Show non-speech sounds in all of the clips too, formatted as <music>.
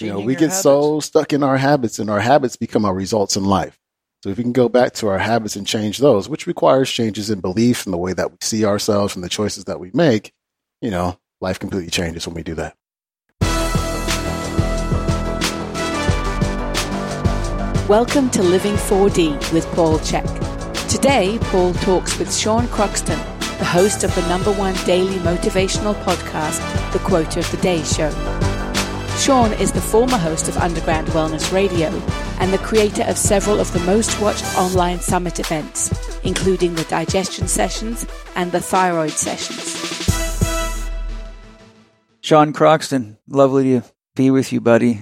You know, we get habits. so stuck in our habits and our habits become our results in life. So if we can go back to our habits and change those, which requires changes in belief and the way that we see ourselves and the choices that we make, you know, life completely changes when we do that. Welcome to Living 4D with Paul Chek. Today, Paul talks with Sean Croxton, the host of the number one daily motivational podcast, The Quote of the Day Show. Sean is the former host of Underground Wellness Radio and the creator of several of the most watched online summit events, including the digestion sessions and the thyroid sessions. Sean Croxton, lovely to be with you, buddy.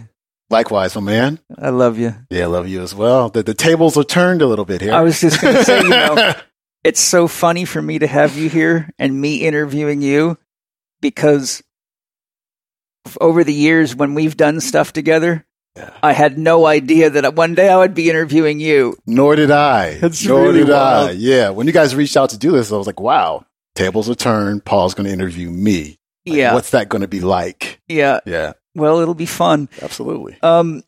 Likewise, my man. I love you. Yeah, I love you as well. The, the tables are turned a little bit here. I was just going to say, you know, <laughs> it's so funny for me to have you here and me interviewing you because over the years when we've done stuff together, Yeah. I had no idea that one day I would be interviewing you. Nor did I. <laughs> That's Nor really did I. Yeah. When you guys reached out to do this, I was like, wow, tables are turned. Paul's going to interview me. Like, yeah. What's that going to be like? Yeah. Yeah, Well, it'll be fun. absolutely. Um,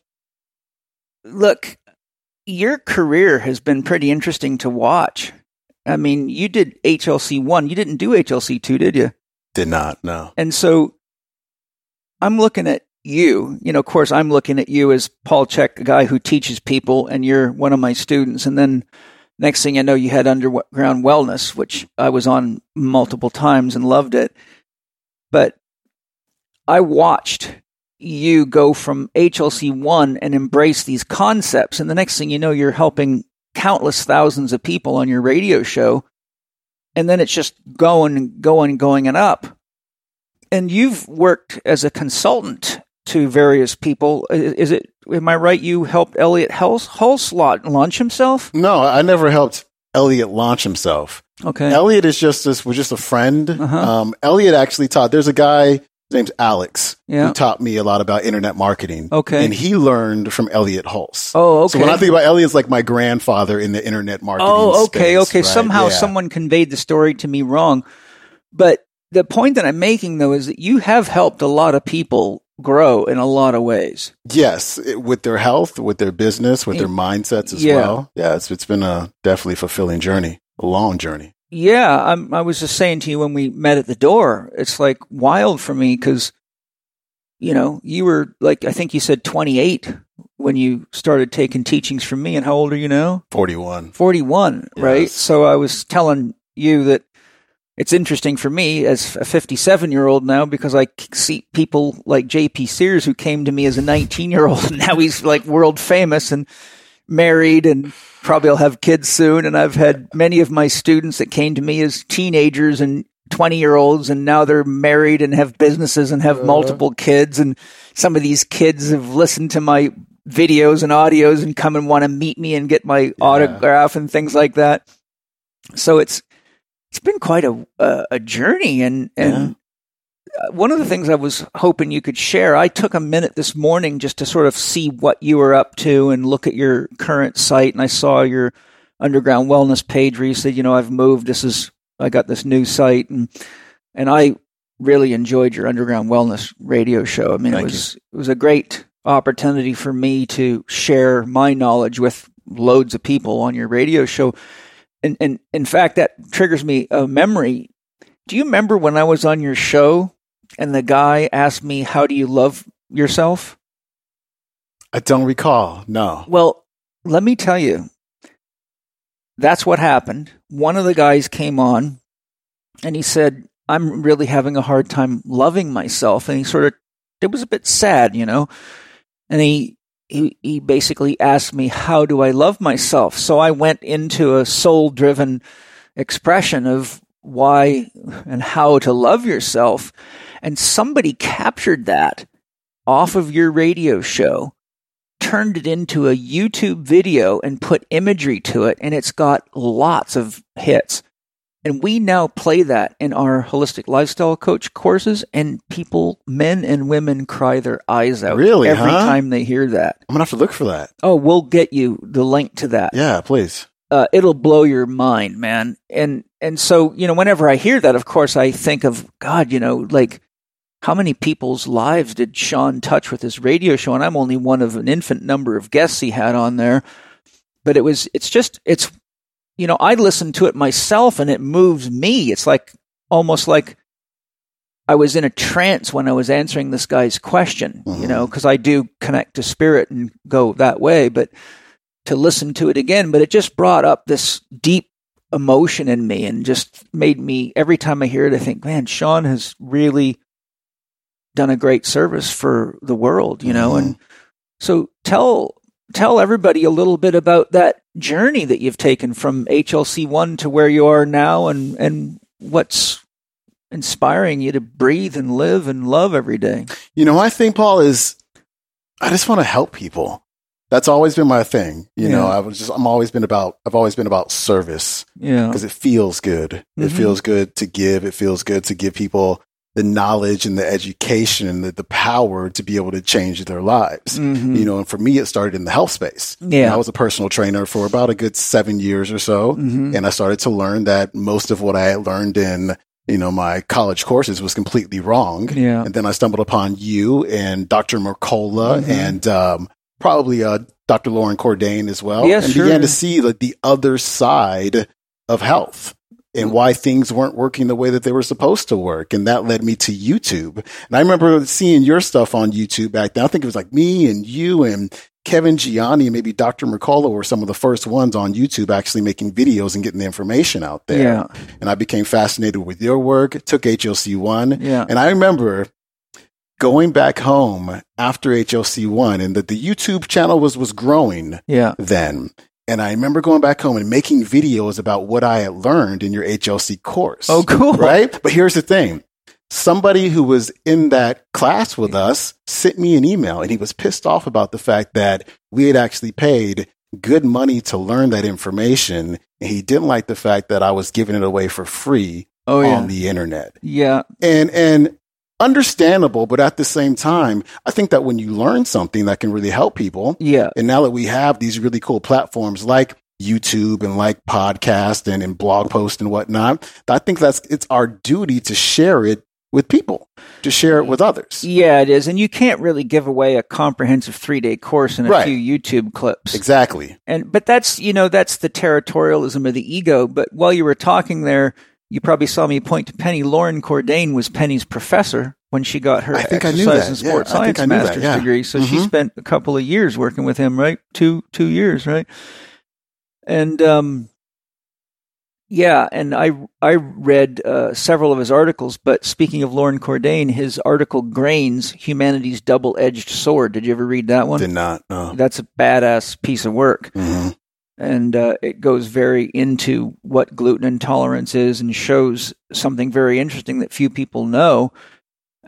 look, your career has been pretty interesting to watch. I mean, you did HLC one. You didn't do HLC two, did you? Did not. No. And so I'm looking at you. You know, of course, I'm looking at you as Paul Chek, a guy who teaches people, and you're one of my students. And then next thing I know, you had Underground Wellness, which I was on multiple times and loved it. But I watched you go from HLC 1 and embrace these concepts. And the next thing you know, you're helping countless thousands of people on your radio show. And then it's just going and going and going and up. And you've worked as a consultant to various people. Is it, am I right? You helped Elliot Huls- Hulslot launch himself? No, I never helped Elliot launch himself. Okay. Elliot is just this was just a friend. Uh-huh. Um, Elliot actually taught. There's a guy. His name's Alex. Yeah. Who taught me a lot about internet marketing. Okay. And he learned from Elliot Hulse. oh, okay. So when I think about Elliot, it's like my grandfather in the internet marketing. Oh, okay, space, okay. right? Somehow Yeah. someone conveyed the story to me wrong. But the point that I'm making though is that you have helped a lot of people grow in a lot of ways. Yes, it- with their health, with their business, with their mindsets as Yeah. well. Yeah, it's, it's been a definitely fulfilling journey, a long journey. Yeah, I'm, I was just saying to you when we met at the door, it's like wild for me because, you know, you were like, I think you said 28 when you started taking teachings from me. And how old are you now? 41. 41, right? So I was telling you that it's interesting for me as a 57 year old now because I see people like JP Sears who came to me as a 19 year old <laughs> and now he's like world famous and married and probably will have kids soon. And I've had many of my students that came to me as teenagers and 20 year olds and now they're married and have businesses and have Uh-huh. multiple kids. And some of these kids have listened to my videos and audios and come and want to meet me and get my autograph and things like that. So it's, it's been quite a, a, a journey and, and uh, one of the things I was hoping you could share, I took a minute this morning just to sort of see what you were up to and look at your current site. And I saw your underground wellness page where you said, you know, I've moved. This is, I got this new site and, and I really enjoyed your underground wellness radio show. I mean, it Thank was, it was a great opportunity for me to share my knowledge with loads of people on your radio show. And, and in fact, that triggers me a memory. Do you remember when I was on your show and the guy asked me, How do you love yourself? I don't recall. No. Well, let me tell you, that's what happened. One of the guys came on and he said, I'm really having a hard time loving myself. And he sort of, it was a bit sad, you know? And he, he, he basically asked me, How do I love myself? So I went into a soul driven expression of why and how to love yourself. And somebody captured that off of your radio show turned it into a YouTube video and put imagery to it, and it's got lots of hits. And we now play that in our holistic lifestyle coach courses, and people, men and women, cry their eyes out Really, every huh? time they hear that. I'm going to have to look for that. Oh, we'll get you the link to that. Yeah, please. Uh, it'll blow your mind, man. And and so you know, whenever I hear that, of course, I think of God. You know, like how many people's lives did Sean touch with his radio show? And I'm only one of an infinite number of guests he had on there. But it was, it's just, it's, you know, I listen to it myself and it moves me. It's like almost like I was in a trance when I was answering this guy's question, Mhm. you know, because I do connect to spirit and go that way. But to listen to it again, but it just brought up this deep emotion in me and just made me every time I hear it, I think, man, Sean has really done a great service for the world, you know. Mhm. And so tell tell everybody a little bit about that journey that you've taken from HLC one to where you are now, and and what's inspiring you to breathe and live and love every day. You know, my thing, Paul, is I just want to help people. That's always been my thing. You know, I was just, I'm always been about, I've always been about service Yeah, because it feels good. It Mhm. feels good to give. It feels good to give people the knowledge and the education and the, the power to be able to change their lives. Mhm. You know, and for me, it started in the health space. Yeah. I was a personal trainer for about a good seven years or so. Mhm. And I started to learn that most of what I had learned in, you know, my college courses was completely wrong. yeah, And then I stumbled upon you and Dr. Mercola Mhm. and um, probably uh, Dr. Loren Cordain as well. Yeah, and sure. began to see like, the other side of health and why things weren't working the way that they were supposed to work. And that led me to YouTube. And I remember seeing your stuff on YouTube back then. I think it was like me and you and Kevin Gianni and maybe Dr. Mercola were some of the first ones on YouTube actually making videos and getting the information out there. yeah, And I became fascinated with your work, took HLC1. yeah. And I remember going back home after HLC1 and that the YouTube channel was, was growing Yeah. then. And I remember going back home and making videos about what I had learned in your HLC course. Oh, cool. Right? But here's the thing. Somebody who was in that class with us sent me an email and he was pissed off about the fact that we had actually paid good money to learn that information. And he didn't like the fact that I was giving it away for free Oh, yeah. on the internet yeah. and and understandable but at the same time i think that when you learn something that can really help people Yeah. and now that we have these really cool platforms like youtube and like podcast and, and blog post and whatnot i think that's it's our duty to share it with people to share it with others Yeah, it is. And you can't really give away a comprehensive three day course in a Right. few YouTube clips. exactly And but that's you know, that's the territorialism of the ego. But while you were talking there, you probably saw me point to Penny. Loren Cordain was Penny's professor when she got her I think I knew exercise and Yeah, sports think science I knew that, master's yeah. degree. So she Mhm. spent a couple of years working with him, right? Two two years, right? And um yeah, and I I read uh, several of his articles. But speaking of Loren Cordain, his article "Grains: Humanity's Double-Edged Sword." Did you ever read that one? did not no. That's a badass piece of work, Mhm. And uh, it goes very into what gluten intolerance is, and shows something very interesting that few people know,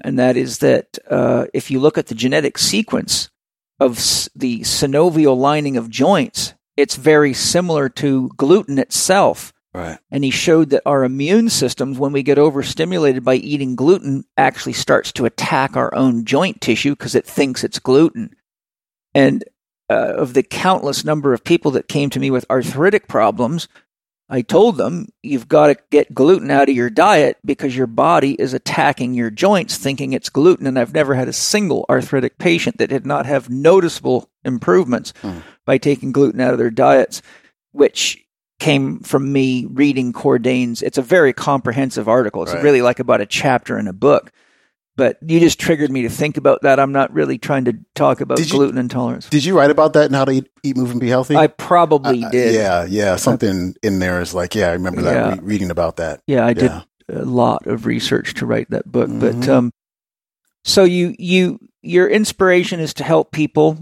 and that is that uh, if you look at the genetic sequence of s- the synovial lining of joints, it's very similar to gluten itself. right And he showed that our immune systems, when we get overstimulated by eating gluten, actually starts to attack our own joint tissue because it thinks it's gluten. And uh, of the countless number of people that came to me with arthritic problems, I told them, you've got to get gluten out of your diet because your body is attacking your joints thinking it's gluten. And I've never had a single arthritic patient that did not have noticeable improvements Hmm. by taking gluten out of their diets, which came from me reading Cordain's. It's a very comprehensive article. It's Right. really like about a chapter in a book. But you just triggered me to think about that. I'm not really trying to talk about you- gluten intolerance. did you write about that and how to eat, eat move and be healthy I probably Uh, did. yeah yeah something in there is like yeah i remember that Yeah. re- reading about that Yeah, I did a lot of research to write that book. But Mhm. um, so you you your inspiration is to help people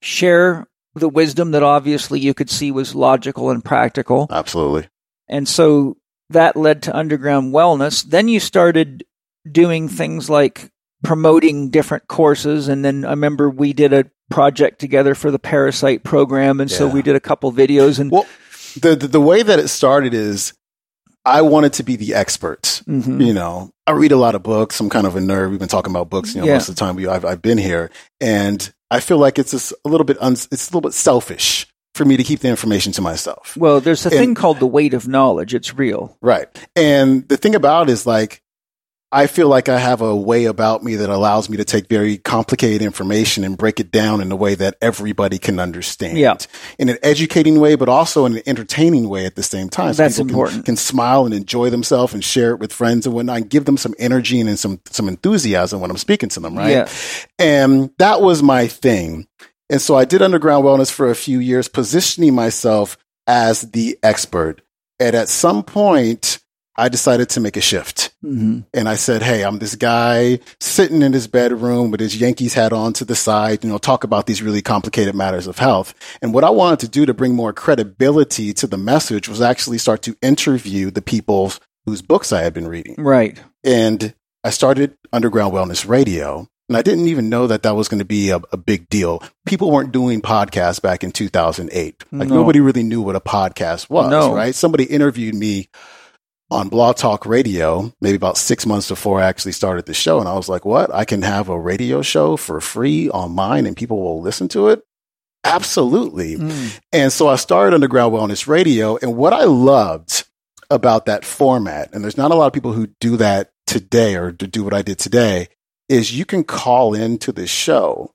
share the wisdom that obviously you could see was logical and practical, absolutely and so that led to underground wellness. Then you started doing things like promoting different courses, and then I remember we did a project together for the parasite program, and so we did a couple videos and. Well, the, the the way that it started is I wanted to be the expert. Mhm. You know, I read a lot of books. I'm kind of a nerd. We've been talking about books, you know, Yeah. most of the time we, I've, I've been here, and I feel like it's just a little bit uns it's a little bit selfish for me to keep the information to myself. Well, there's a And- thing called the weight of knowledge. It's real. Right. And the thing about it is like, I feel like I have a way about me that allows me to take very complicated information and break it down in a way that everybody can understand. Yeah. In an educating way, but also in an entertaining way at the same time. That's people important. Can, can smile and enjoy themselves and share it with friends and whatnot and give them some energy and some, some enthusiasm when I'm speaking to them, right? Yeah. And that was my thing. And so I did underground wellness for a few years, positioning myself as the expert. And at some point, I decided to make a shift. hmm And I said, Hey, I'm this guy sitting in his bedroom with his Yankees hat on to the side, you know, talk about these really complicated matters of health. And what I wanted to do to bring more credibility to the message was actually start to interview the people whose books I had been reading. Right. And I started Underground Wellness Radio. And I didn't even know that that was going to be a, a big deal. People weren't doing podcasts back in 2008. Like No. nobody really knew what a podcast was, No. right? Somebody interviewed me on Blog Talk Radio, maybe about six months before I actually started the show. And I was like, what? I can have a radio show for free online and people will listen to it? Absolutely. Mm. And so I started Underground Wellness Radio. And what I loved about that format, and there's not a lot of people who do that today or to do what I did today, is you can call into the show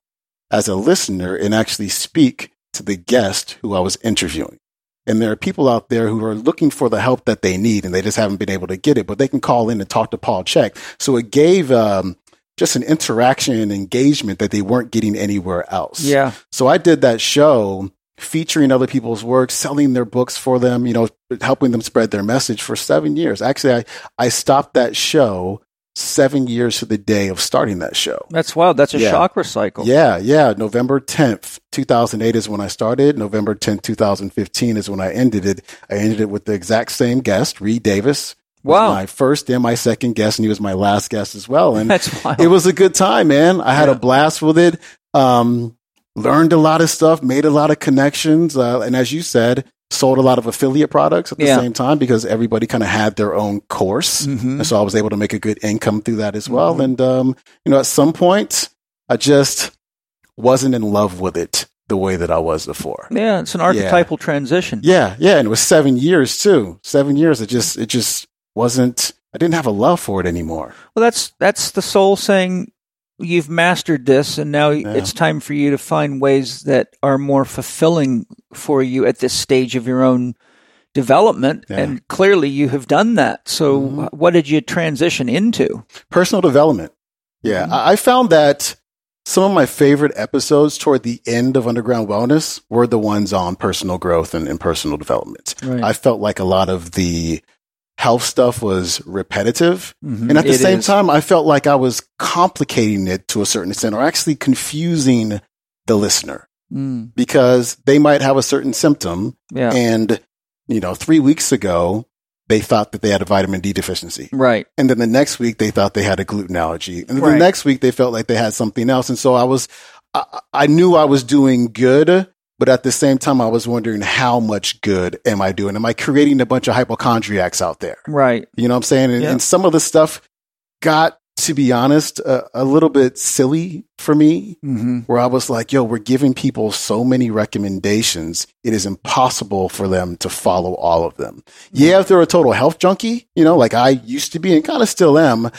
as a listener and actually speak to the guest who I was interviewing. And there are people out there who are looking for the help that they need and they just haven't been able to get it, but they can call in and talk to Paul Chek. So it gave um, just an interaction and engagement that they weren't getting anywhere else. Yeah. So I did that show featuring other people's work, selling their books for them, you know, helping them spread their message for seven years. Actually, I, I stopped that show seven years to the day of starting that show. That's wild. That's a Yeah. chakra cycle. Yeah, yeah. November 10th, 2008 is when I started. November 10th, 2015 is when I ended it. I ended it with the exact same guest, Reed Davis. was Wow. My first and my second guest, and he was my last guest as well. And That's wild. it was a good time, man. I had Yeah. a blast with it. Um, learned a lot of stuff, made a lot of connections, uh, and as you said, sold a lot of affiliate products at the Yeah. same time because everybody kind of had their own course, Mhm. and so I was able to make a good income through that as well. Mhm. And um, you know, at some point, I just wasn't in love with it the way that I was before. Yeah, it's an archetypal transition. Yeah, yeah, and it was seven years too. Seven years. It just, it just wasn't. I didn't have a love for it anymore. Well, that's that's the soul saying you've mastered this, and now it's time for you to find ways that are more fulfilling for you at this stage of your own development. Yeah. And clearly, you have done that. So, Mhm. what did you transition into? personal development. Yeah, Mhm. I, I found that some of my favorite episodes toward the end of Underground Wellness were the ones on personal growth and, and personal development. Right. I felt like a lot of the health stuff was repetitive. Mhm. And at the It same is. time, I felt like I was complicating it to a certain extent or actually confusing the listener Mm, because they might have a certain symptom yeah, and, you know, three weeks ago, they thought that they had a vitamin D deficiency. right. And then the next week they thought they had a gluten allergy. And then Right. the next week they felt like they had something else. And so I was, I, I knew I was doing good, but at the same time I was wondering how much good am I doing? Am I creating a bunch of hypochondriacs out there? Right. You know what I'm saying? And, Yeah. and some of the stuff got, to be honest, a, a little bit silly for me hmm where I was like, yo, we're giving people so many recommendations. It is impossible for them to follow all of them. Yeah, if they're a total health junkie, you know, like I used to be and kind of still am,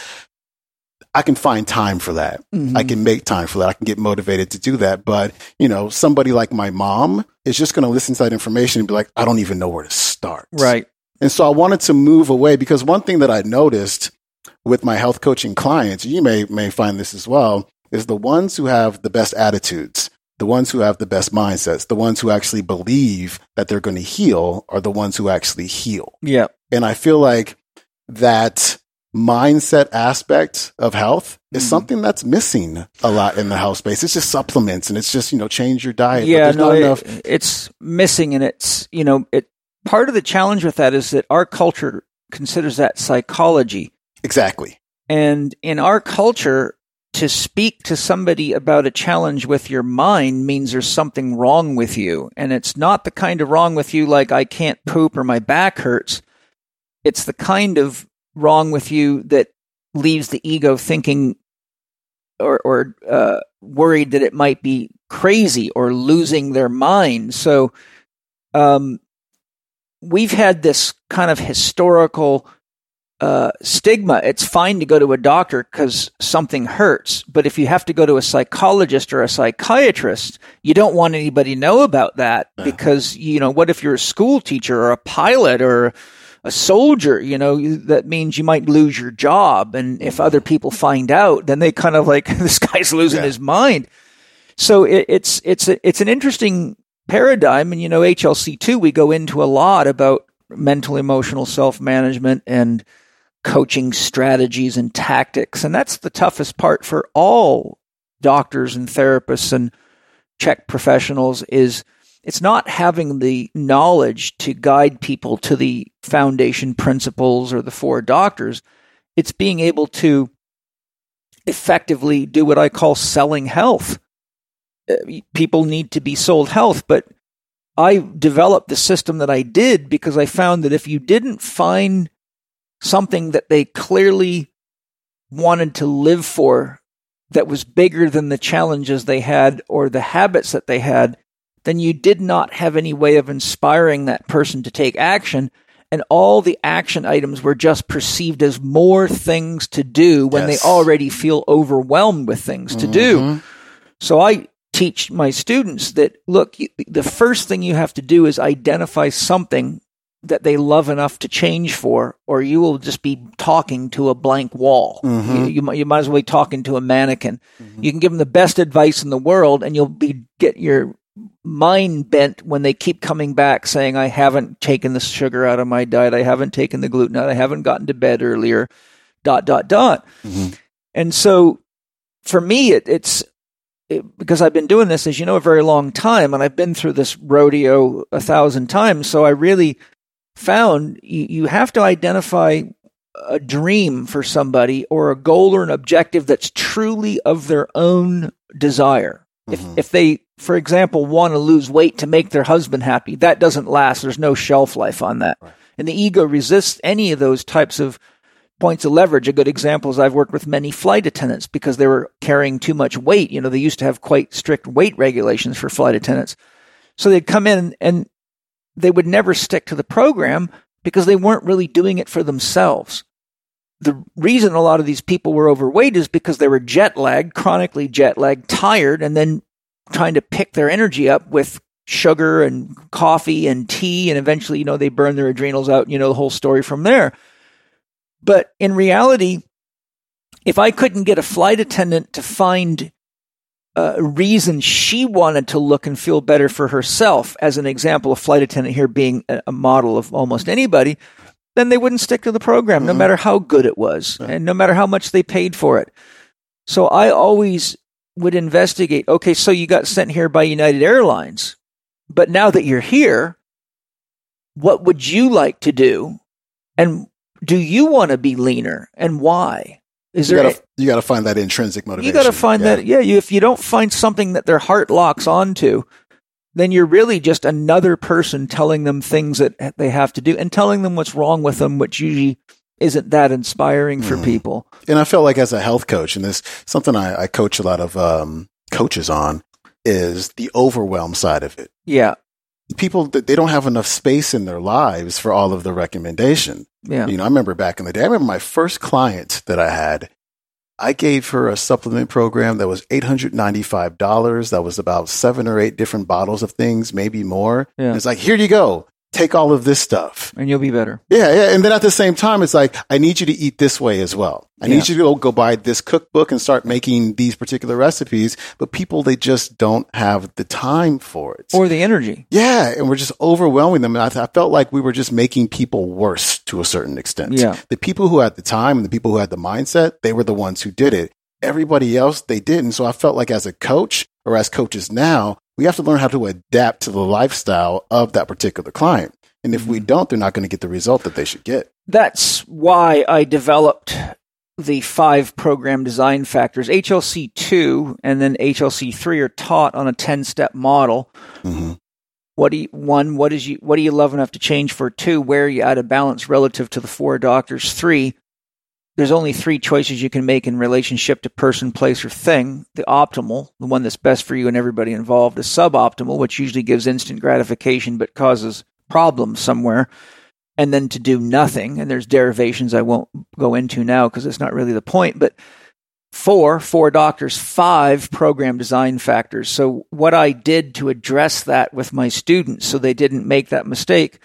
I can find time for that. Mm-hmm. I can make time for that. I can get motivated to do that. But, you know, somebody like my mom is just going to listen to that information and be like, I don't even know where to start. Right. And so I wanted to move away because one thing that I noticed with my health coaching clients, you may may find this as well, is the ones who have the best attitudes, the ones who have the best mindsets, the ones who actually believe that they're going to heal are the ones who actually heal. Yeah. And I feel like that mindset aspect of health is Mhm. something that's missing a lot in the health space. It's just supplements and it's just, you know, change your diet. but yeah, no, not it- enough. it's missing, and it's you know, it. Part of the challenge with that is that our culture considers that psychology, Exactly. and in our culture, to speak to somebody about a challenge with your mind means there's something wrong with you, and it's not the kind of wrong with you like I can't poop or my back hurts. It's the kind of wrong with you that leaves the ego thinking or, or uh, worried that it might be crazy or losing their mind. So, um, we've had this kind of historical uh, stigma. It's fine to go to a doctor because something hurts. But if you have to go to a psychologist or a psychiatrist, you don't want anybody to know about that Yeah. because, you know, what if you're a school teacher or a pilot or a soldier, you know, that means you might lose your job. And if other people find out, then they kind of like, <laughs> this guy's losing Yeah. his mind. So it, it's, it's, a, it's an interesting paradigm. And, you know, HLC two, we go into a lot about mental emotional self management and coaching strategies and tactics. And that's the toughest part for all doctors and therapists and CHEK professionals is it's not having the knowledge to guide people to the foundation principles or the four doctors. It's being able to effectively do what I call selling health. Uh, People need to be sold health, but I developed the system that I did because I found that if you didn't find something that they clearly wanted to live for that was bigger than the challenges they had or the habits that they had, then you did not have any way of inspiring that person to take action. And all the action items were just perceived as more things to do when Yes. they already feel overwhelmed with things to do. Mhm. So I teach my students that look, you, the first thing you have to do is identify something that they love enough to change for, or you will just be talking to a blank wall. Mhm. You, you, you might as well be talking to a mannequin. You can give them the best advice in the world, and you'll be get your mind bent when they keep coming back saying, "I haven't taken the sugar out of my diet. I haven't taken the gluten out. I haven't gotten to bed earlier." Dot dot dot. Mhm. And so, for me, it, it's it, because I've been doing this, as you know, a very long time, and I've been through this rodeo a thousand times. So I really found you, you have to identify a dream for somebody or a goal or an objective that's truly of their own desire. If mm-hmm. if they, for example, want to lose weight to make their husband happy, that doesn't last. There's no shelf life on that. Right. And the ego resists any of those types of points of leverage. A good example is I've worked with many flight attendants because they were carrying too much weight. You know, they used to have quite strict weight regulations for flight attendants. So they'd come in and they would never stick to the program because they weren't really doing it for themselves. The reason a lot of these people were overweight is because they were jet lagged, chronically jet lagged, tired, and then trying to pick their energy up with sugar and coffee and tea. And eventually, you know, they burn their adrenals out. You know, the whole story from there. But in reality, if I couldn't get a flight attendant to find a reason she wanted to look and feel better for herself, as an example, a flight attendant here being a, model of almost anybody, then they wouldn't stick to the program, no Mhm. matter how good it was Yeah. and no matter how much they paid for it. So I always would investigate okay, so you got sent here by United Airlines, but now that you're here, what would you like to do? And do you want to be leaner and why? Is You there gotta, you gotta find that intrinsic motivation. you got to find Yeah. that yeah you, if you don't find something that their heart locks onto then you're really just another person telling them things that they have to do and telling them what's wrong with them which usually isn't that inspiring for Mhm. people and I felt like as a health coach, and this something I, I coach a lot of um, coaches on, is the overwhelm side of it. yeah People they don't have enough space in their lives for all of the recommendation. yeah You know, I remember back in the day. I remember my first client that I had. I gave her a supplement program that was eight hundred ninety five dollars. That was about seven or eight different bottles of things, maybe more. Yeah. It's like here you go, take all of this stuff. and you'll be better Yeah, yeah. And then at the same time, it's like, I need you to eat this way as well. I Yeah. need you to go, go buy this cookbook and start making these particular recipes. But people, they just don't have the time for it. or the energy yeah. And we're just overwhelming them. And I, th- I felt like we were just making people worse to a certain extent. Yeah. The people who had the time and the people who had the mindset, they were the ones who did it. Everybody else, they didn't. So I felt like as a coach or as coaches now, we have to learn how to adapt to the lifestyle of that particular client. And if Mm-hmm. we don't, they're not going to get the result that they should get. that's why I developed the five program design factors. HLC2 and then HLC3 are taught on a 10 step model. hmm What do you, one, what is you, what do you love enough to change for? Two, where are you out of balance relative to the four doctors? Three, there's only three choices you can make in relationship to person, place, or thing. The optimal, the one that's best for you and everybody involved, is suboptimal, which usually gives instant gratification but causes problems somewhere. and then to do nothing. And there's derivations I won't go into now because it's not really the point. But four, four doctors, five program design factors. So what I did to address that with my students so they didn't make that mistake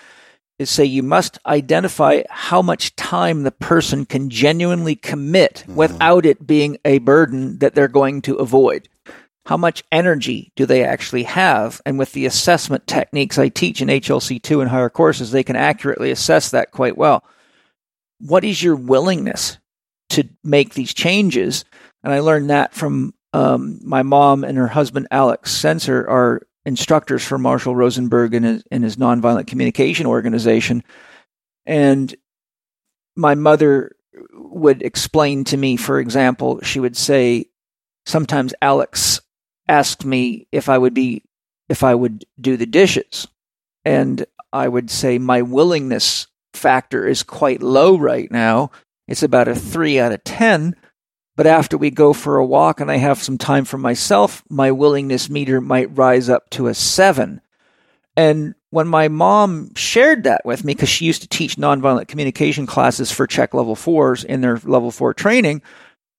is say you must identify how much time the person can genuinely commit mm-hmm. without it being a burden that they're going to avoid. How much energy do they actually have? And with the assessment techniques I teach in HLC2 and higher courses, they can accurately assess that quite well. What is your willingness to make these changes? And I learned that from um, my mom and her husband, Alex Sensor, are instructors for Marshall Rosenberg and his, in his nonviolent communication organization. And my mother would explain to me, for example, she would say, sometimes Alex asked me if I would be, if I would do the dishes. And I would say my willingness factor is quite low right now. It's about a three out of 10. But after we go for a walk and I have some time for myself, my willingness meter might rise up to a seven. And when my mom shared that with me, because she used to teach nonviolent communication classes for CHEK level fours in their level four training,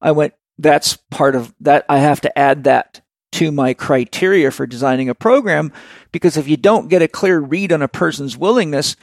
I went, that's part of that. I have to add that to my criteria for designing a program because if you don't get a clear read on a person's willingness,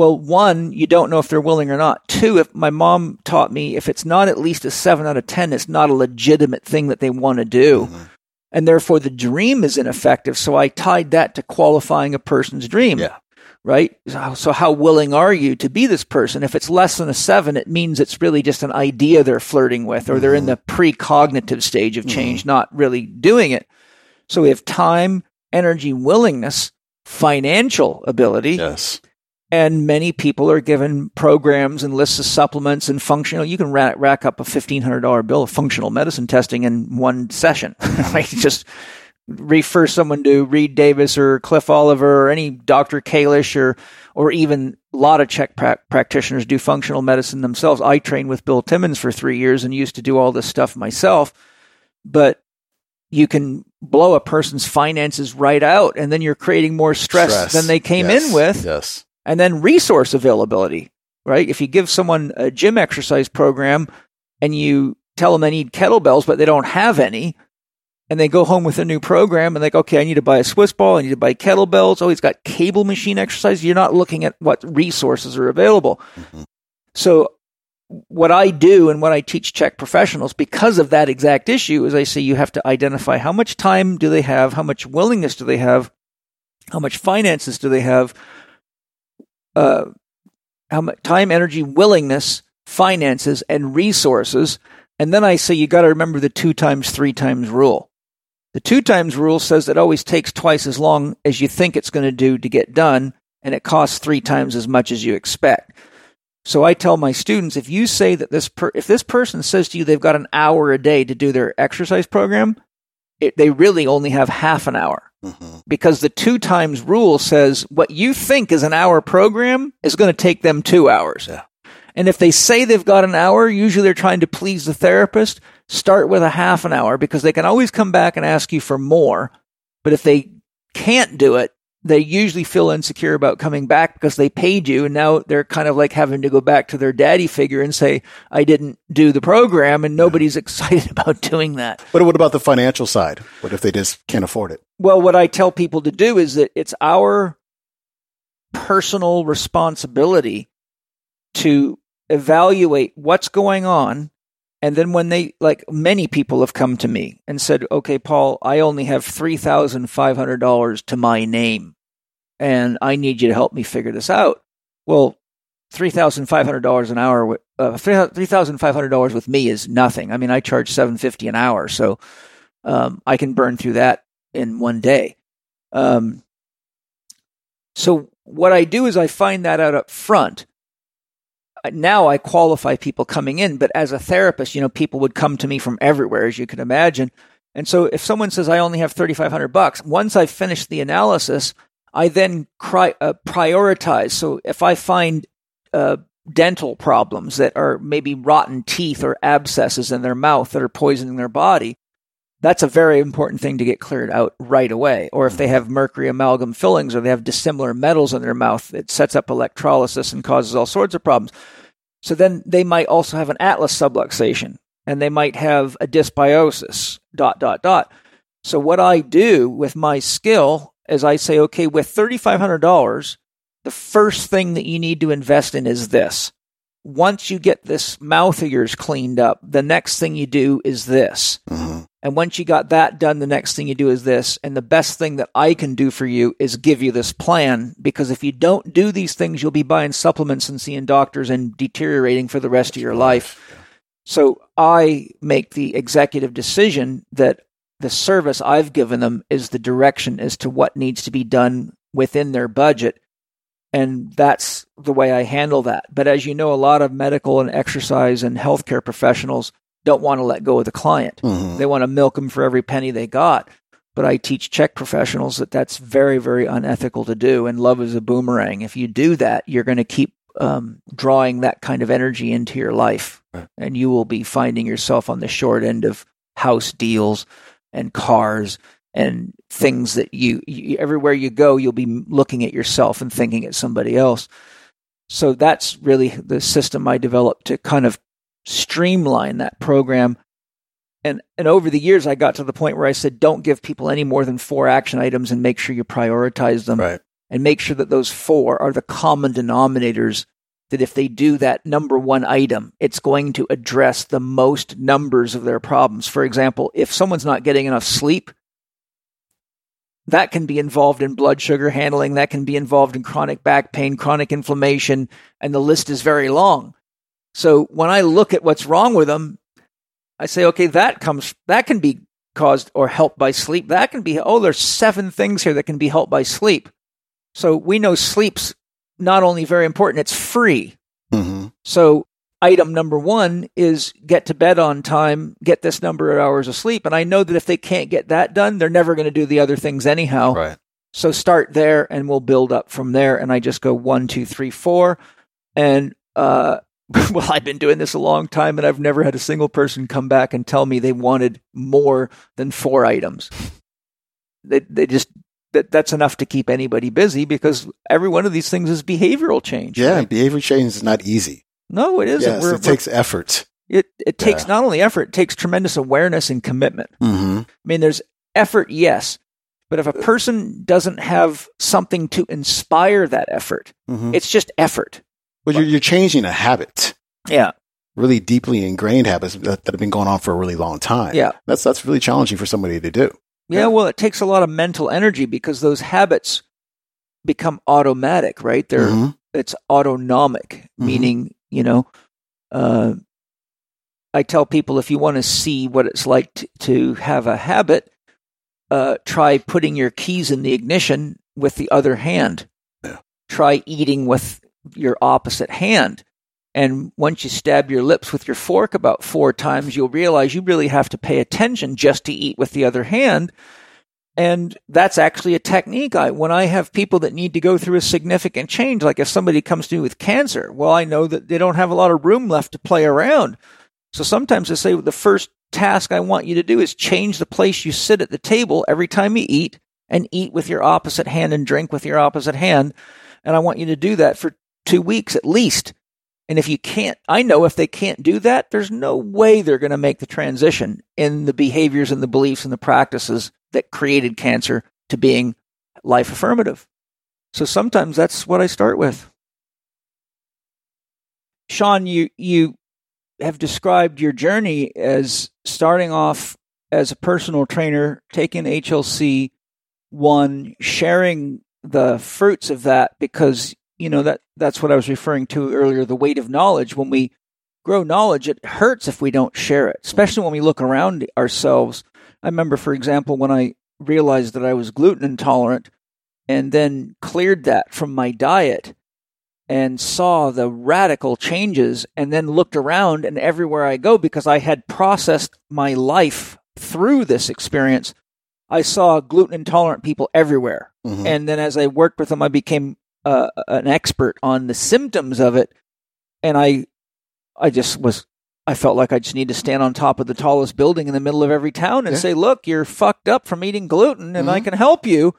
well, one, you don't know if they're willing or not. Two, if my mom taught me if it's not at least a seven out of 10, it's not a legitimate thing that they want to do. Mm-hmm. And therefore the dream is ineffective. So I tied that to qualifying a person's dream. Yeah. Right. So how willing are you to be this person? If it's less than a seven, it means it's really just an idea they're flirting with, or mm-hmm. they're in mm-hmm. the precognitive stage of change, mm-hmm. not really doing it. So we have time, energy, willingness, financial ability. Yes and many people are given programs and lists of supplements and functional. You can rack, rack up a fifteen hundred dollar bill of functional medicine testing in one session. <laughs> like just refer someone to Reed Davis or Cliff Oliver or any Dr. Kalish or or even a lot of CHEK pra- practitioners do functional medicine themselves. I trained with Bill Timmins for three years and used to do all this stuff myself. But you can blow a person's finances right out, and then you're creating more stress, stress. than they came yes. in with. Yes and then resource availability, right? If you give someone a gym exercise program and you tell them they need kettlebells, but they don't have any, and they go home with a new program and they go, okay, I need to buy a Swiss ball, I need to buy kettlebells. Oh, he's got cable machine exercise. You're not looking at what resources are available. Mm-hmm. So what I do and what I teach CHEK professionals because of that exact issue is I say you have to identify how much time do they have, how much willingness do they have, how much finances do they have, uh, how much time, energy, willingness, finances, and resources. And then I say you got to remember the two times, three times rule. The two times rule says it always takes twice as long as you think it's going to do to get done, and it costs three times as much as you expect. So I tell my students if you say that this per- if this person says to you they've got an hour a day to do their exercise program, it, they really only have half an hour. Mm-hmm. Because the two times rule says what you think is an hour program is going to take them two hours. Yeah. And if they say they've got an hour, usually they're trying to please the therapist. Start with a half an hour because they can always come back and ask you for more. But if they can't do it, they usually feel insecure about coming back because they paid you and now they're kind of like having to go back to their daddy figure and say, I didn't do the program and nobody's yeah. <laughs> excited about doing that. But what about the financial side? What if they just can't afford it? Well, what I tell people to do is that it's our personal responsibility to evaluate what's going on and then when they, like many people have come to me and said, okay, Paul, I only have $3,500 to my name and I need you to help me figure this out. Well, $3,500 an hour, uh, $3,500 with me is nothing. I mean, I charge 750 an hour. So, um, I can burn through that in one day. Um, so what I do is I find that out up front now I qualify people coming in, but as a therapist, you know, people would come to me from everywhere, as you can imagine. And so if someone says, I only have 3,500 bucks, once I've finished the analysis, I then uh, prioritize. So if I find uh, dental problems that are maybe rotten teeth or abscesses in their mouth that are poisoning their body, that's a very important thing to get cleared out right away. Or if they mm-hmm. have mercury amalgam fillings or they have dissimilar metals in their mouth, it sets up electrolysis and causes all sorts of problems. So then they might also have an atlas subluxation and they might have a dysbiosis, dot, dot, dot. So what I do with my skill is I say, okay, with $3,500, the first thing that you need to invest in is this. Once you get this mouth of yours cleaned up, the next thing you do is this. Mm-hmm. And once you got that done, the next thing you do is this. And the best thing that I can do for you is give you this plan because if you don't do these things, you'll be buying supplements and seeing doctors and deteriorating for the rest of your life. So I make the executive decision that the service I've given them is the direction as to what needs to be done within their budget. And that's the way I handle that. But as you know, a lot of medical and exercise and healthcare professionals don't want to let go of the client. Mhm. They want to milk them for every penny they got. But I teach CHEK professionals that that's very, very unethical to do. And love is a boomerang. If you do that, you're going to keep um, drawing that kind of energy into your life. Right. And you will be finding yourself on the short end of house deals and cars and things that you, you everywhere you go, you'll be looking at yourself and thinking at somebody else. So that's really the system I developed to kind of streamline that program. And and over the years I got to the point where I said don't give people any more than four action items and make sure you prioritize them Right. and make sure that those four are the common denominators that if they do that number one item, it's going to address the most numbers of their problems. For example, if someone's not getting enough sleep, that can be involved in blood sugar handling, that can be involved in chronic back pain, chronic inflammation, and the list is very long. So when I look at what's wrong with them, I say, okay, that comes, that can be caused or helped by sleep. That can be, oh, there's seven things here that can be helped by sleep. So we know sleep's not only very important, it's free. hmm So item number one is get to bed on time, get this number of hours of sleep. And I know that if they can't get that done, they're never going to do the other things anyhow. Right. So start there and we'll build up from there. And I just go one, two, three, four. And, uh, <laughs> well, I've been doing this a long time and I've never had a single person come back and tell me they wanted more than four items. They, they just, that, that's enough to keep anybody busy because every one of these things is behavioral change. Yeah. right? Behavior change is not easy. No, it isn't. Yes, We're- it takes effort. it, it takes Yeah. not only effort, it takes tremendous awareness and commitment. hmm I mean, there's effort, yes, but if a person doesn't have something to inspire that effort, hmm it's just effort. Well, you're, you're changing a habit, Yeah. really deeply ingrained habits that, that have been going on for a really long time. Yeah. That's, that's really challenging for somebody to do. Yeah. Well, it takes a lot of mental energy because those habits become automatic, right? They're, Mhm. it's autonomic, Mhm. meaning, you know, uh, I tell people if you want to see what it's like to, to have a habit, uh, try putting your keys in the ignition with the other hand. Yeah. Try eating with your opposite hand. And once you stab your lips with your fork about four times, you'll realize you really have to pay attention just to eat with the other hand. And that's actually a technique. I, when I have people that need to go through a significant change, like if somebody comes to me with cancer, well, I know that they don't have a lot of room left to play around. So sometimes I say the first task I want you to do is change the place you sit at the table every time you eat and eat with your opposite hand and drink with your opposite hand. And I want you to do that for two weeks at least. And if you can't, I know if they can't do that, there's no way they're going to make the transition in the behaviors and the beliefs and the practices that created cancer to being life affirmative. So sometimes that's what I start with. Sean, you, you have described your journey as starting off as a personal trainer, taking HLC one, sharing the fruits of that because you know that that's what I was referring to earlier the weight of knowledge. When we grow knowledge it hurts if we don't share it especially when we look around ourselves. I remember for example when I realized that I was gluten intolerant and then cleared that from my diet and saw the radical changes and then looked around and everywhere I go because I had processed my life through this experience I saw gluten intolerant people everywhere. Mhm. and then as I worked with them, I became uh, an expert on the symptoms of it, and I, I just was I felt like I just need to stand on top of the tallest building in the middle of every town and Yeah. say, "Look, you're fucked up from eating gluten, and I Mhm. can help you."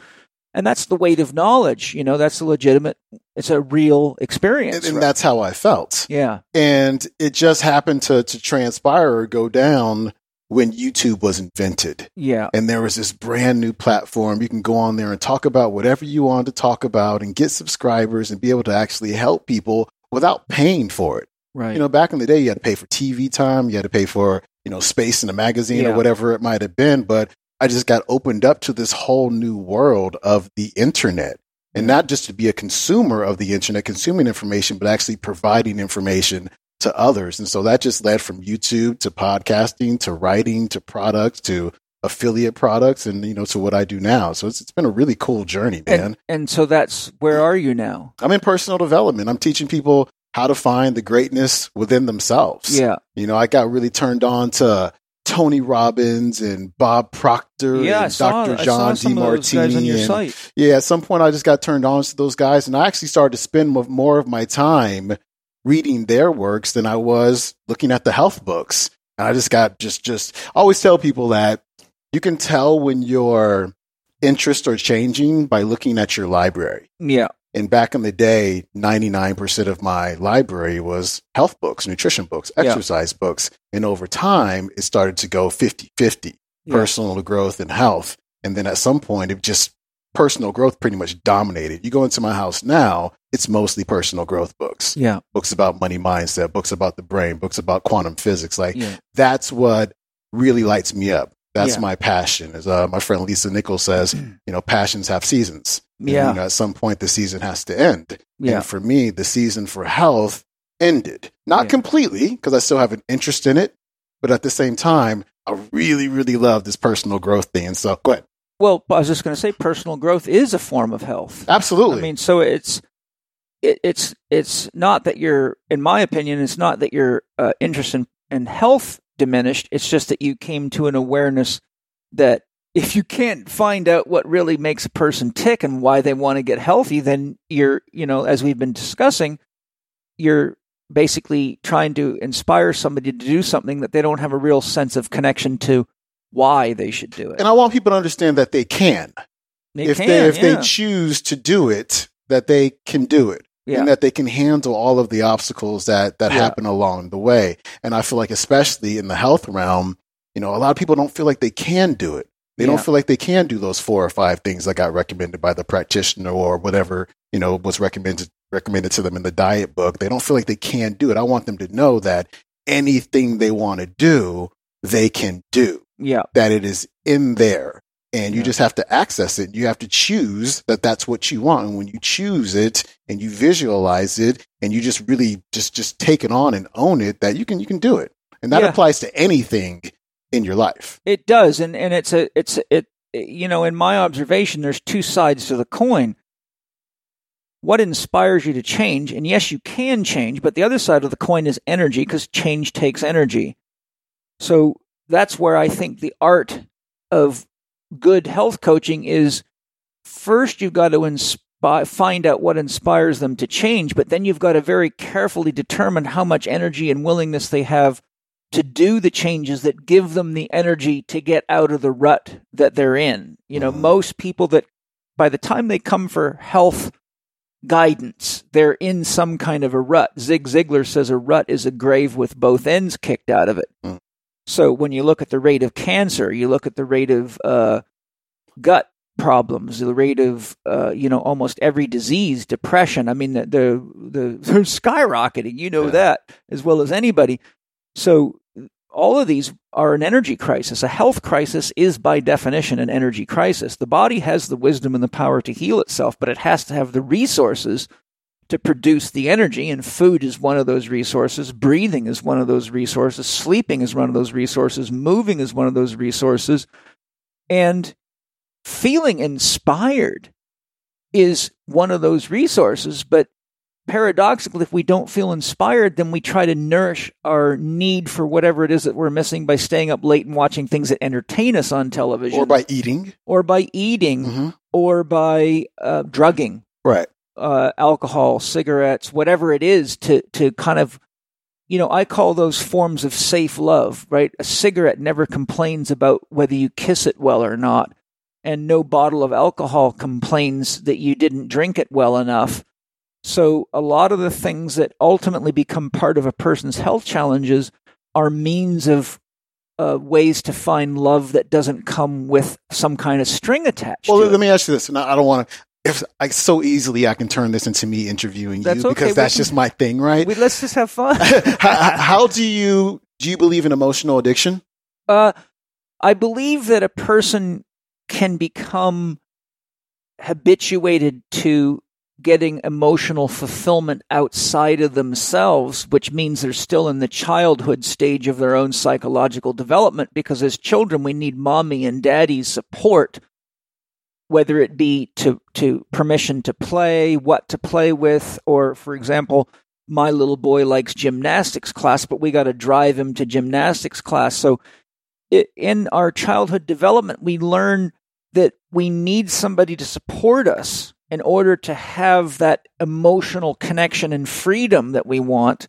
And that's the weight of knowledge. You know, that's a legitimate. It's a real experience. And, and right? that's how I felt. yeah, And it just happened to, to transpire or go down when YouTube was invented. yeah, And there was this brand new platform. You can go on there and talk about whatever you want to talk about and get subscribers and be able to actually help people without paying for it. right. You know, back in the day, you had to pay for TV time, you had to pay for, you know, space in a magazine Yeah. or whatever it might have been. But I just got opened up to this whole new world of the internet. And not just to be a consumer of the internet, consuming information, but actually providing information to others. And so that just led from YouTube to podcasting to writing to products to affiliate products and, you know, to what I do now. So it's, it's been a really cool journey, man. and, and so that's where are you now? I'm in personal development. I'm teaching people how to find the greatness within themselves. Yeah, You know, I got really turned on to Tony Robbins and Bob Proctor yeah. And saw, Dr. I John saw some of those guys on your And site. yeah, at some point I just got turned on to those guys and I actually started to spend more of my time reading their works than I was looking at the health books. And I just got just just I always tell people that you can tell when your interests are changing by looking at your library. Yeah, And back in the day, 99% of my library was health books, nutrition books, Yeah. exercise books. And over time, it started to go 50 50 Yeah. personal growth and health. And then at some point, it just personal growth pretty much dominated. You go into my house now, it's mostly personal growth books, yeah, books about money mindset, books about the brain, books about quantum physics. Like yeah. that's what really lights me up. That's Yeah. my passion. As uh, my friend Lisa Nichols says, <clears throat> you know, passions have seasons. And, Yeah. you know, at some point, the season has to end. Yeah. And for me, the season for health ended. Not Yeah. completely, because I still have an interest in it. But at the same time, I really, really love this personal growth thing. And so, go ahead. Well, I was just going to say, personal growth is a form of health. Absolutely. I mean, so it's it, it's it's not that you're, in my opinion, it's not that your uh, interest in, in health diminished. It's just that you came to an awareness that if you can't find out what really makes a person tick and why they want to get healthy, then you're, you know, as we've been discussing, you're basically trying to inspire somebody to do something that they don't have a real sense of connection to why they should do it. and I want people to understand that they can. They if can, they if yeah. they choose to do it, that they can do it. Yeah. and that they can handle all of the obstacles that that Yeah. happen along the way. And I feel like, especially in the health realm, you know, a lot of people don't feel like they can do it. They Yeah. don't feel like they can do those four or five things that got recommended by the practitioner or whatever you know was recommended recommended to them in the diet book. They don't feel like they can do it. I want them to know that anything they want to do, they can do. yeah. That it is in there. And you Yeah. just have to access it. You have to choose that that's what you want. And when you choose it and you visualize it and you just really just, just take it on and own it, that you can, you can do it. And that Yeah. applies to anything in your life. It does, and and it's a it's it you know in my observation, there's two sides to the coin. What inspires you to change, and yes, you can change, but the other side of the coin is energy because change takes energy. So that's where I think the art of good health coaching is. First, you've got to inspi- find out what inspires them to change, but then you've got to very carefully determine how much energy and willingness they have to do the changes that give them the energy to get out of the rut that they're in. You know, Mhm. most people that by the time they come for health guidance, they're in some kind of a rut. Zig Ziglar says a rut is a grave with both ends kicked out of it. Mm. So when you look at the rate of cancer, you look at the rate of uh, gut problems, the rate of uh, you know almost every disease, depression. I mean, the the, the <laughs> they're skyrocketing. You know Yeah. that as well as anybody. So all of these are an energy crisis. A health crisis is by definition an energy crisis. The body has the wisdom and the power to heal itself, but it has to have the resources to produce the energy. And food is one of those resources. Breathing is one of those resources. Sleeping is one of those resources. Moving is one of those resources. And feeling inspired is one of those resources. But paradoxically, if we don't feel inspired, then we try to nourish our need for whatever it is that we're missing by staying up late and watching things that entertain us on television, Or by eating. or by eating, hmm or by uh, drugging, Right. Uh, alcohol, cigarettes, whatever it is, to to kind of you know, I call those forms of safe love, right? A cigarette never complains about whether you kiss it well or not. And no bottle of alcohol complains that you didn't drink it well enough. So a lot of the things that ultimately become part of a person's health challenges are means of uh, ways to find love that doesn't come with some kind of string attached. Well, let it. me ask you this, and I don't want to. If I so easily I can turn this into me interviewing That's you okay, because we that's can- just my thing, right? We- let's just have fun. <laughs> how, how do you do you believe in emotional addiction? Uh, I believe that a person can become habituated to getting emotional fulfillment outside of themselves, which means they're still in the childhood stage of their own psychological development. Because as children, we need mommy and daddy's support, whether it be to, to permission to play, what to play with, or, for example, my little boy likes gymnastics class, but we got to drive him to gymnastics class. So, in our childhood development, we learn that we need somebody to support us in order to have that emotional connection and freedom that we want.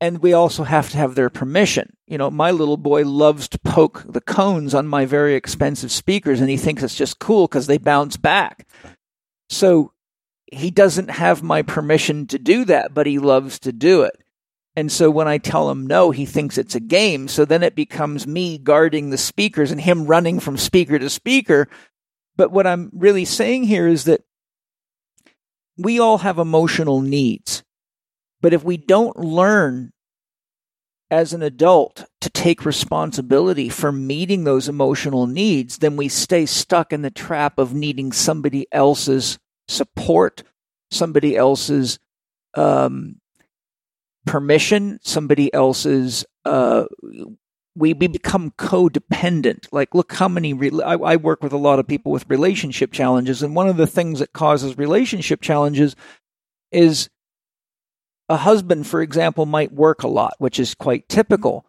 And we also have to have their permission. You know, my little boy loves to poke the cones on my very expensive speakers, and he thinks it's just cool because they bounce back. So he doesn't have my permission to do that, but he loves to do it. And so when I tell him no, he thinks it's a game. So then it becomes me guarding the speakers and him running from speaker to speaker. But what I'm really saying here is that we all have emotional needs. But if we don't learn as an adult to take responsibility for meeting those emotional needs, then we stay stuck in the trap of needing somebody else's support, somebody else's um, permission, somebody else's. Uh, we, we become codependent. Like, look how many. Re- I, I work with a lot of people with relationship challenges, and one of the things that causes relationship challenges is a husband, for example, might work a lot, which is quite typical,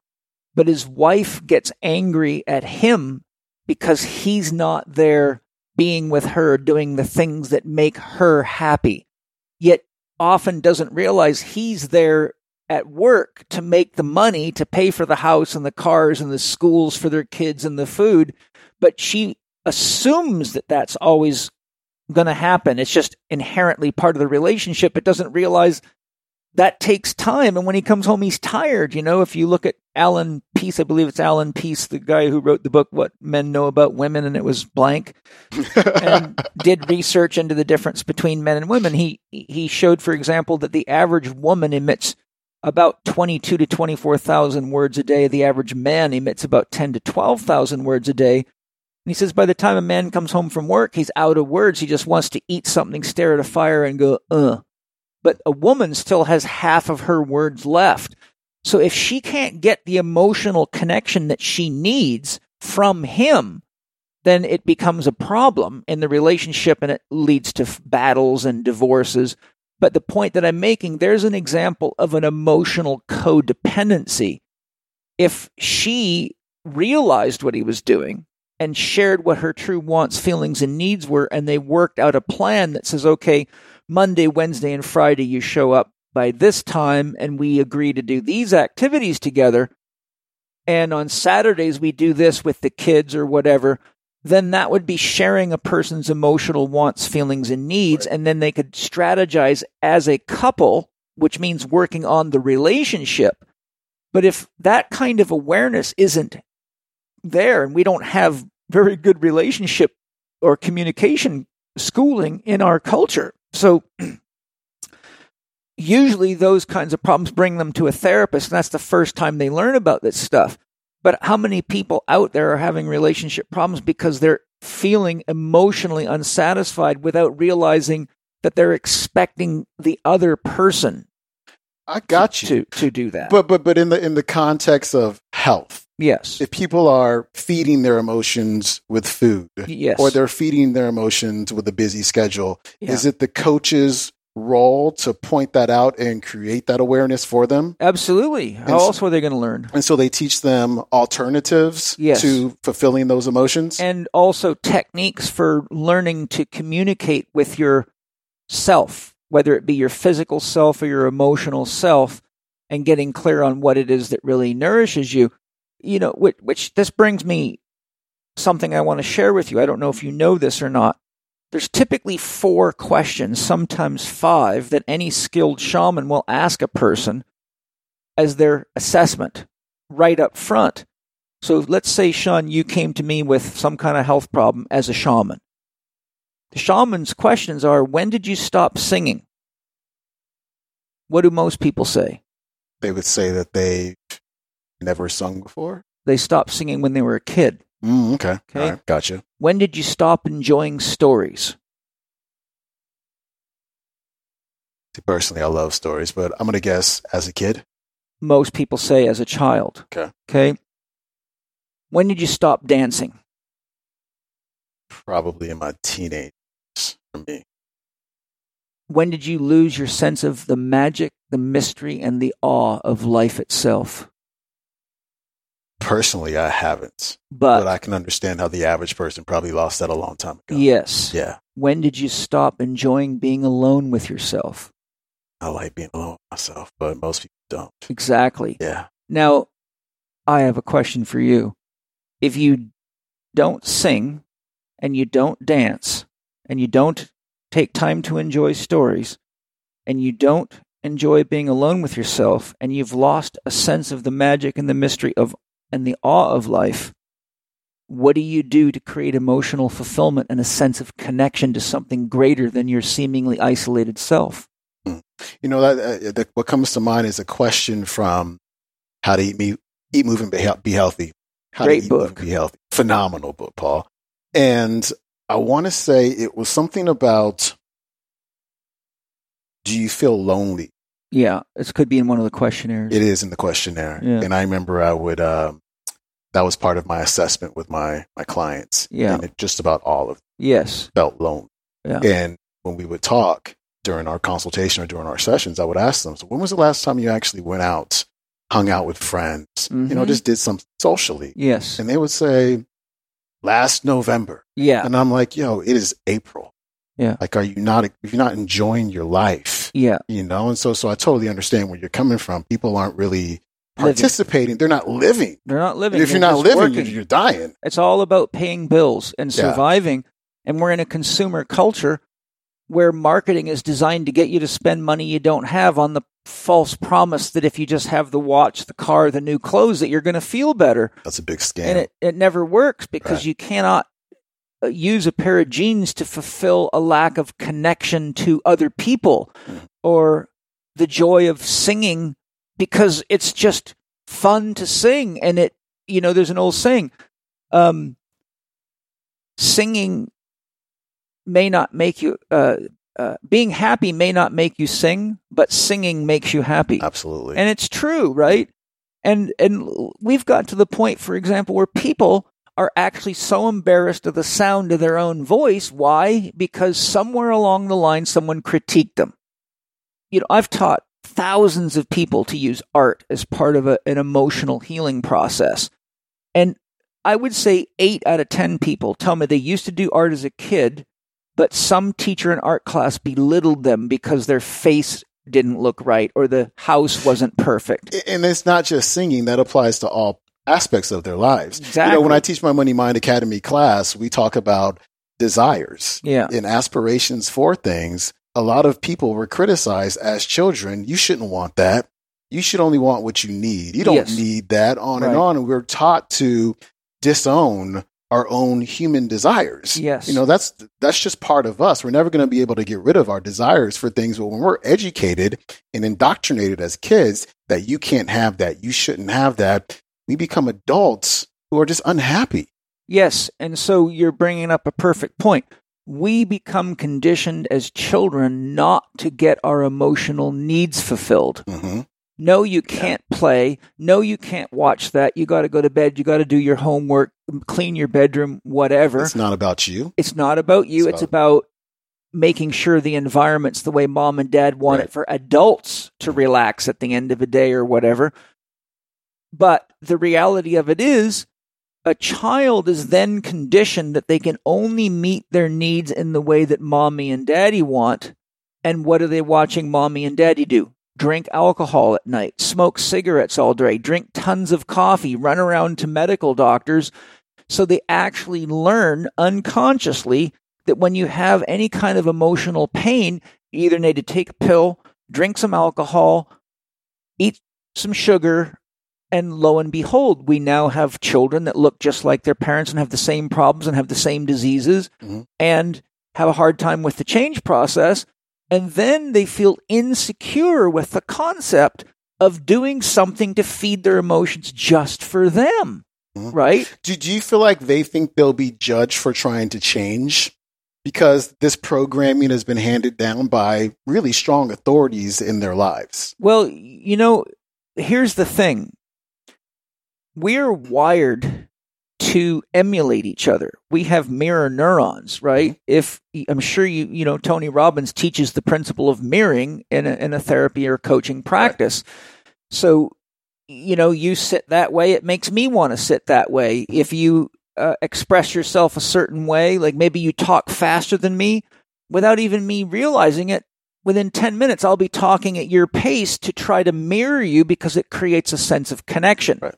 but his wife gets angry at him because he's not there being with her, doing the things that make her happy, yet often doesn't realize he's there at work to make the money to pay for the house and the cars and the schools for their kids and the food. But she assumes that that's always going to happen. It's just inherently part of the relationship, but doesn't realize that takes time. And when he comes home, he's tired. You know, if you look at Alan Pease, I believe it's Alan Pease, the guy who wrote the book, What Men Know About Women, and it was blank, <laughs> and did research into the difference between men and women. He, he showed, for example, that the average woman emits about 22 to 24,000 words a day. The average man emits about 10 to 12,000 words a day. And he says by the time a man comes home from work, he's out of words. He just wants to eat something, stare at a fire, and go, uh. But a woman still has half of her words left. So if she can't get the emotional connection that she needs from him, then it becomes a problem in the relationship and it leads to battles and divorces. But the point that I'm making, there's an example of an emotional codependency. If she realized what he was doing and shared what her true wants, feelings, and needs were, and they worked out a plan that says, okay, Monday, Wednesday, and Friday, you show up by this time, and we agree to do these activities together. And on Saturdays, we do this with the kids or whatever. Then that would be sharing a person's emotional wants, feelings, and needs. Right. And then they could strategize as a couple, which means working on the relationship. But if that kind of awareness isn't there and we don't have very good relationship or communication schooling in our culture, so <clears throat> usually those kinds of problems bring them to a therapist, and that's the first time they learn about this stuff. But how many people out there are having relationship problems because they're feeling emotionally unsatisfied without realizing that they're expecting the other person I got you. to to do that? But but but in the in the context of health, yes, if people are feeding their emotions with food, yes, or they're feeding their emotions with a busy schedule, Yeah. is it the coach's role to point that out and create that awareness for them? absolutely. How And else were they going to learn? And so they teach them alternatives Yes. to fulfilling those emotions. and also techniques for learning to communicate with your self, whether it be your physical self or your emotional self, and getting clear on what it is that really nourishes you. You know, which, which this brings me something I want to share with you. I don't know if you know this or not. There's typically four questions, sometimes five, that any skilled shaman will ask a person as their assessment right up front. So let's say, Sean, you came to me with some kind of health problem as a shaman. The shaman's questions are when did you stop singing? What do most people say? They would say that they never sung before. They stopped singing when they were a kid. Mm, okay. Okay. Right. Gotcha. When did you stop enjoying stories? See, Personally, I love stories, but I'm going to guess as a kid. Most people say as a child. Okay. Okay. When did you stop dancing? Probably in my teenage years. for me. When did you lose your sense of the magic, the mystery, and the awe of life itself? Personally, I haven't, But, but I can understand how the average person probably lost that a long time ago. yes. Yeah. When did you stop enjoying being alone with yourself? I like being alone with myself, but most people don't. Exactly. Yeah. Now, I have a question for you. If you don't sing and you don't dance and you don't take time to enjoy stories and you don't enjoy being alone with yourself and you've lost a sense of the magic and the mystery of and the awe of life, what do you do to create emotional fulfillment and a sense of connection to something greater than your seemingly isolated self? You know, that, uh, that what comes to mind is a question from How to Eat, Me, Eat Move, and Be, Hea- Be Healthy. How Great to Eat, book. and Be Healthy. Phenomenal book, Paul. And I want to say it was something about do you feel lonely? Yeah, it could be in one of the questionnaires. It is in the questionnaire. Yeah. And I remember I would, um, that was part of my assessment with my, my clients. Yeah. And it just about all of them yes. felt lonely. Yeah. And when we would talk during our consultation or during our sessions, I would ask them, so when was the last time you actually went out, hung out with friends, you know, Mhm. just did something socially? Yes. And they would say, last November. Yeah. And I'm like, yo, it is April. Yeah. Like, are you not, if you're not enjoying your life, Yeah. you know? And so, so I totally understand where you're coming from. People aren't really Living. participating. They're not living. They're not living. If you're not living, you're, you're dying. it's all about paying bills and Yeah. surviving. And we're in a consumer culture where marketing is designed to get you to spend money you don't have on the false promise that if you just have the watch, the car, the new clothes, that you're going to feel better. That's a big scam. And it, it never works because Right. you cannot use a pair of jeans to fulfill a lack of connection to other people Mhm. or the joy of singing because it's just fun to sing and it you know there's an old saying um singing may not make you uh, uh, being happy may not make you sing but singing makes you happy Absolutely. and it's true, right? And and we've got to the point, for example, where people are actually so embarrassed of the sound of their own voice. Why? Because somewhere along the line, someone critiqued them. You know, I've taught thousands of people to use art as part of a, an emotional healing process, and I would say eight out of ten people tell me they used to do art as a kid, but some teacher in art class belittled them because their face didn't look right or the house wasn't perfect. and it's not just singing that applies to all aspects of their lives. You know when i teach my money mind academy class we talk about desires Yeah. and aspirations for things. A lot of people were criticized as children you shouldn't want that. You should only want what you need. You don't Yes. need that on and on. And we're taught to disown our own human desires. Yes. you know that's that's just part of us. We're never going to be able to get rid of our desires for things but when we're educated and indoctrinated as kids that you can't have that you shouldn't have that we become adults who are just unhappy Yes. And so you're bringing up a perfect point. We become conditioned as children not to get our emotional needs fulfilled. hmm No, you can't play. No, you can't watch that. You got to go to bed. You got to do your homework, clean your bedroom, whatever. it's not about you It's not about you. It's It's about making sure the environment's the way mom and dad want Right. it for adults to relax at the end of a day or whatever. But the reality of it is, a child is then conditioned that they can only meet their needs in the way that mommy and daddy want. And what are they watching mommy and daddy do? drink alcohol at night, smoke cigarettes all day, drink tons of coffee, run around to medical doctors. So they actually learn unconsciously that when you have any kind of emotional pain, you either need to take a pill, drink some alcohol, eat some sugar, and lo and behold, we now have children that look just like their parents and have the same problems and have the same diseases Mhm. and have a hard time with the change process. And then they feel insecure with the concept of doing something to feed their emotions just for them. Mhm. Right? Do, do you feel like they think they'll be judged for trying to change? Because this programming has been handed down by really strong authorities in their lives. Well, you know, here's the thing. We're wired to emulate each other. We have mirror neurons, right? If I'm sure you, you know, Tony Robbins teaches the principle of mirroring in a, in a therapy or coaching practice. So, you know, you sit that way, it makes me want to sit that way. If you uh, express yourself a certain way, like maybe you talk faster than me without even me realizing it, within 10 minutes, I'll be talking at your pace to try to mirror you because it creates a sense of connection. Right.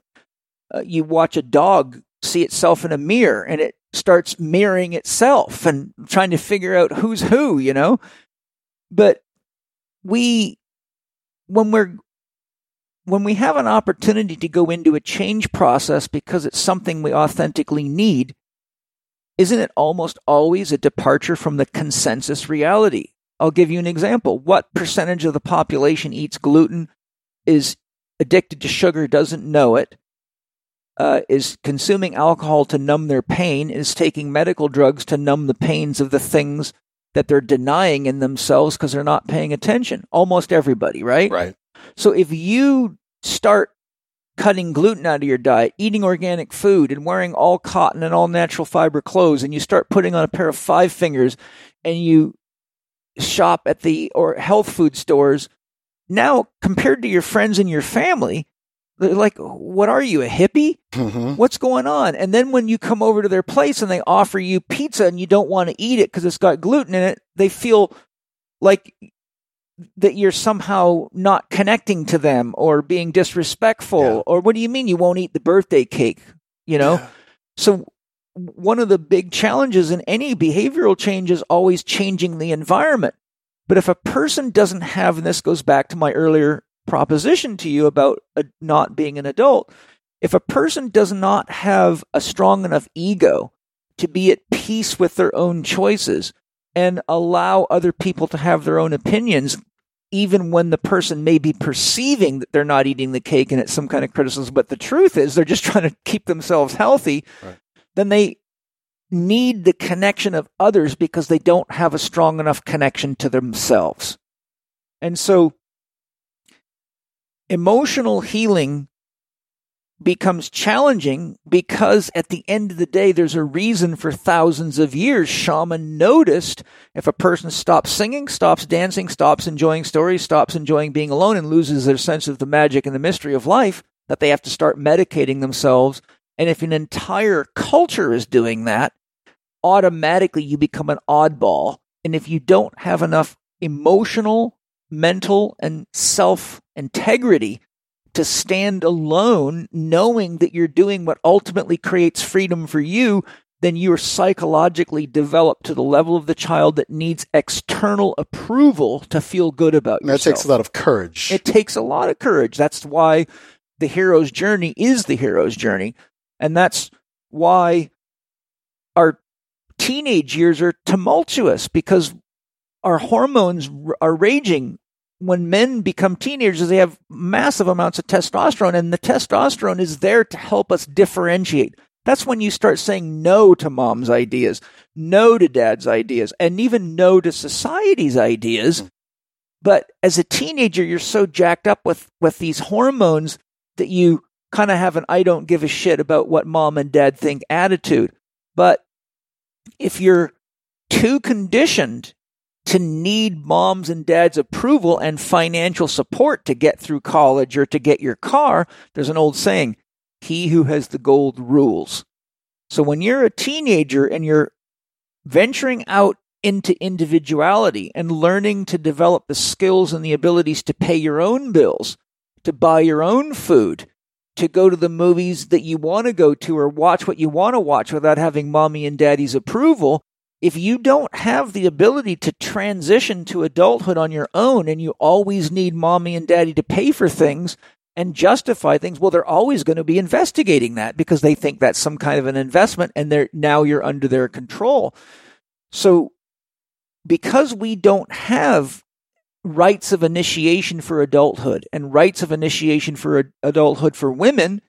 Uh, you watch a dog see itself in a mirror and it starts mirroring itself and trying to figure out who's who, you know? But we, when we're, when we have an opportunity to go into a change process because it's something we authentically need, isn't it almost always a departure from the consensus reality? I'll give you an example. What percentage of the population eats gluten, is addicted to sugar, doesn't know it, uh, is consuming alcohol to numb their pain, is taking medical drugs to numb the pains of the things that they're denying in themselves because they're not paying attention? Almost everybody, right? Right. So if you start cutting gluten out of your diet, eating organic food, and wearing all cotton and all natural fiber clothes, and you start putting on a pair of five fingers, and you shop at the or health food stores, now compared to your friends and your family, like, "What are you, a hippie? hmm What's going on?" And then when you come over to their place and they offer you pizza and you don't want to eat it because it's got gluten in it, they feel like that you're somehow not connecting to them or being disrespectful Yeah. or what do you mean you won't eat the birthday cake you know Yeah. so one of the big challenges in any behavioral change is always changing the environment but if a person doesn't have and this goes back to my earlier proposition to you about uh not being an adult if a person does not have a strong enough ego to be at peace with their own choices and allow other people to have their own opinions, even when the person may be perceiving that they're not eating the cake and it's some kind of criticism, but the truth is they're just <laughs> trying to keep themselves healthy, Right. then they need the connection of others because they don't have a strong enough connection to themselves. And so emotional healing becomes challenging because at the end of the day, there's a reason for thousands of years. Shaman noticed if a person stops singing, stops dancing, stops enjoying stories, stops enjoying being alone, and loses their sense of the magic and the mystery of life, that they have to start medicating themselves. And if an entire culture is doing that, automatically you become an oddball. And if you don't have enough emotional, mental, and self integrity to stand alone, knowing that you're doing what ultimately creates freedom for you, then you're psychologically developed to the level of the child that needs external approval to feel good about And that yourself. takes a lot of courage. It takes a lot of courage. That's why the hero's journey is the hero's journey. And that's why our teenage years are tumultuous because our hormones are raging. When men become teenagers, they have massive amounts of testosterone, and the testosterone is there to help us differentiate. That's when you start saying no to mom's ideas, no to dad's ideas, and even no to society's ideas. Hmm. But as a teenager, you're so jacked up with, with these hormones that you kind of have an I don't give a shit about what mom and dad think attitude. But if you're too conditioned to need mom's and dad's approval and financial support to get through college or to get your car, there's an old saying, he who has the gold rules. So when you're a teenager and you're venturing out into individuality and learning to develop the skills and the abilities to pay your own bills, to buy your own food, to go to the movies that you want to go to or watch what you want to watch without having mommy and daddy's approval. If you don't have the ability to transition to adulthood on your own and you always need mommy and daddy to pay for things and justify things, well, they're always going to be investigating that because they think that's some kind of an investment and they're now you're under their control. So because we don't have rites of initiation for adulthood and rites of initiation for adulthood for women,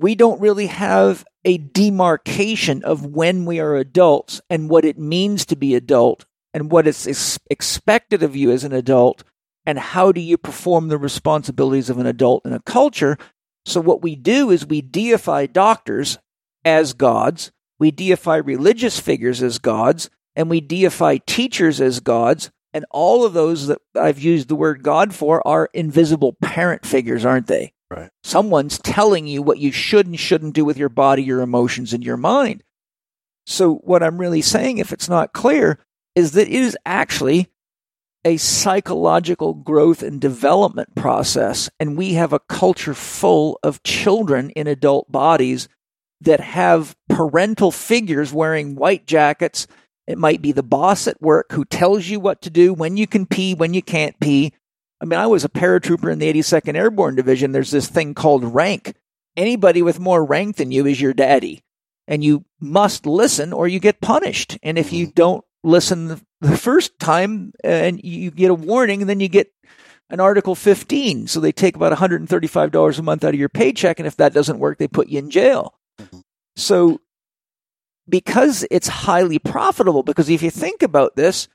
we don't really have a demarcation of when we are adults and what it means to be adult and what is expected of you as an adult and how do you perform the responsibilities of an adult in a culture. So what we do is we deify doctors as gods, we deify religious figures as gods, and we deify teachers as gods and all of those that I've used the word God for are invisible parent figures, aren't they? Right. Someone's telling you what you should and shouldn't do with your body, your emotions, and your mind. So, what I'm really saying, if it's not clear, is that it is actually a psychological growth and development process. And we have a culture full of children in adult bodies that have parental figures wearing white jackets it might be the boss at work who tells you what to do, when you can pee, when you can't pee. I mean, I was a paratrooper in the 82nd Airborne Division. There's this thing called rank. Anybody with more rank than you is your daddy. And you must listen or you get punished. And if you don't listen the, the first time uh, and you get a warning, then you get an Article 15. So they take about $135 a month out of your paycheck. And if that doesn't work, they put you in jail. Mm-hmm. So because it's highly profitable. Because if you think about this,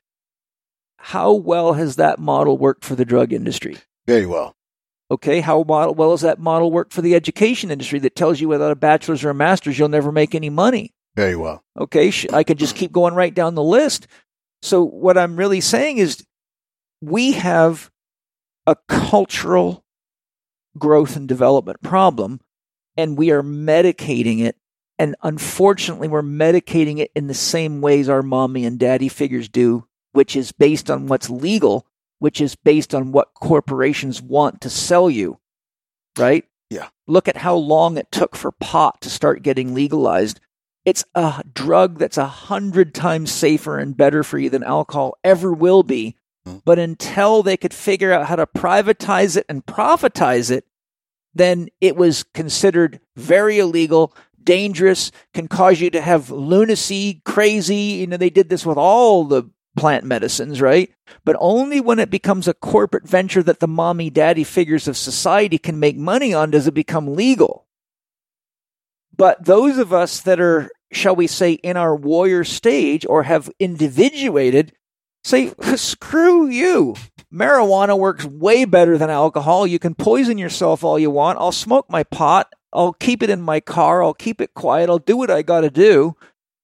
how well has that model worked for the drug industry? Very well. Okay, how model, well has that model worked for the education industry that tells you without a bachelor's or a master's you'll never make any money? Very well. Okay, I could just keep going right down the list. So what I'm really saying is we have a cultural growth and development problem and we are medicating it and unfortunately, we're medicating it in the same ways our mommy and daddy figures do, which is based on what's legal, which is based on what corporations want to sell you. Right? Yeah. Look at how long it took for pot to start getting legalized. It's a drug that's a hundred times safer and better for you than alcohol ever will be. Mm-hmm. But until they could figure out how to privatize it and profitize it, then it was considered very illegal, dangerous, can cause you to have lunacy, crazy. You know, they did this with all the plant medicines, right? But only when it becomes a corporate venture that the mommy daddy figures of society can make money on does it become legal. But those of us that are, shall we say, in our warrior stage or have individuated say, <laughs> screw you. Marijuana works way better than alcohol. You can poison yourself all you want. I'll smoke my pot I'll keep it in my car. I'll keep it quiet. I'll do what I got to do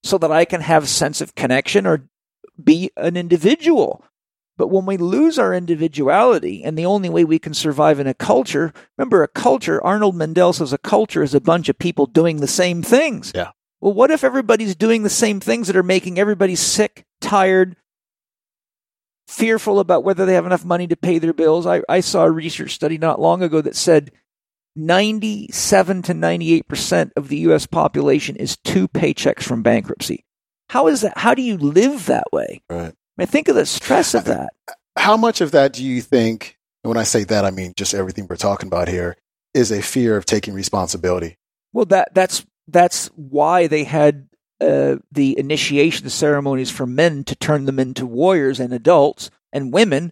so that I can have a sense of connection or be an individual. But when we lose our individuality, and the only way we can survive in a culture, remember a culture, Arnold Mindell says a culture is a bunch of people doing the same things. Yeah. Well, what if everybody's doing the same things that are making everybody sick, tired, fearful about whether they have enough money to pay their bills? I, I saw a research study not long ago that said 97 to 98% of the US population is two paychecks from bankruptcy. How is that? How do you live that way? Right. I mean, think of the stress of that. How much of that do you think, when I say that, I mean just everything we're talking about here, is a fear of taking responsibility? Well, that that's that's why they had uh, the initiation ceremonies for men to turn them into warriors and adults and women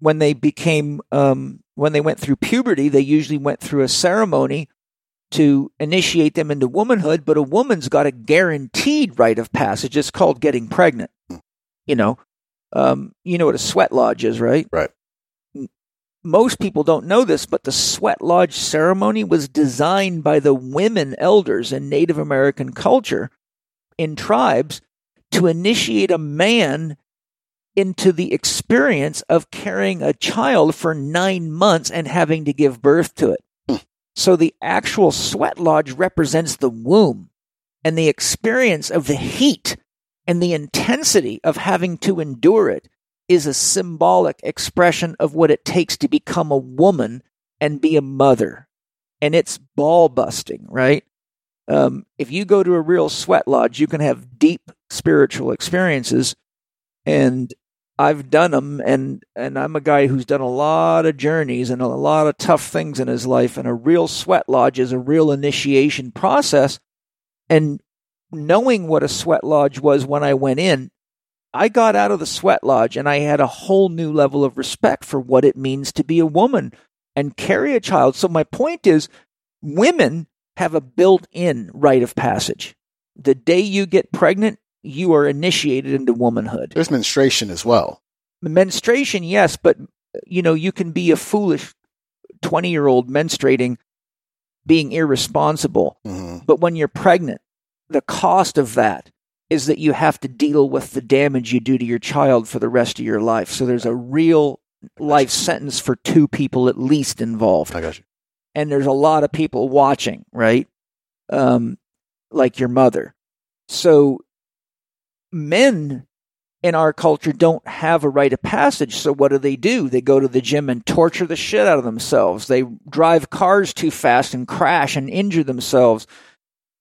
when they became um, when they went through puberty, they usually went through a ceremony to initiate them into womanhood, but a woman's got a guaranteed rite of passage. It's called getting pregnant. You know, um, you know what a sweat lodge is, right? Right. Most people don't know this, but the sweat lodge ceremony was designed by the women elders in Native American culture in tribes to initiate a man into the experience of carrying a child for nine months and having to give birth to it. So the actual sweat lodge represents the womb and the experience of the heat And the intensity of having to endure it is a symbolic expression of what it takes to become a woman and be a mother. And it's ball busting, right? Um, if you go to a real sweat lodge, you can have deep spiritual experiences. And I've done them, and, and I'm a guy who's done a lot of journeys and a lot of tough things in his life. And a real sweat lodge is a real initiation process. And knowing what a sweat lodge was when I went in, I got out of the sweat lodge and I had a whole new level of respect for what it means to be a woman and carry a child. So my point is women have a built-in rite of passage. The day you get pregnant, you are initiated into womanhood. There's menstruation as well. Menstruation, yes, but you know, you can be a foolish 20-year-old menstruating being irresponsible. Mm-hmm. But when you're pregnant, the cost of that is that you have to deal with the damage you do to your child for the rest of your life. So there's a real life sentence for two people at least involved. I got you. And there's a lot of people watching, right? Um, like your mother. So men in our culture don't have a rite of passage. So what do they do? They go to the gym and torture the shit out of themselves. They drive cars too fast and crash and injure themselves.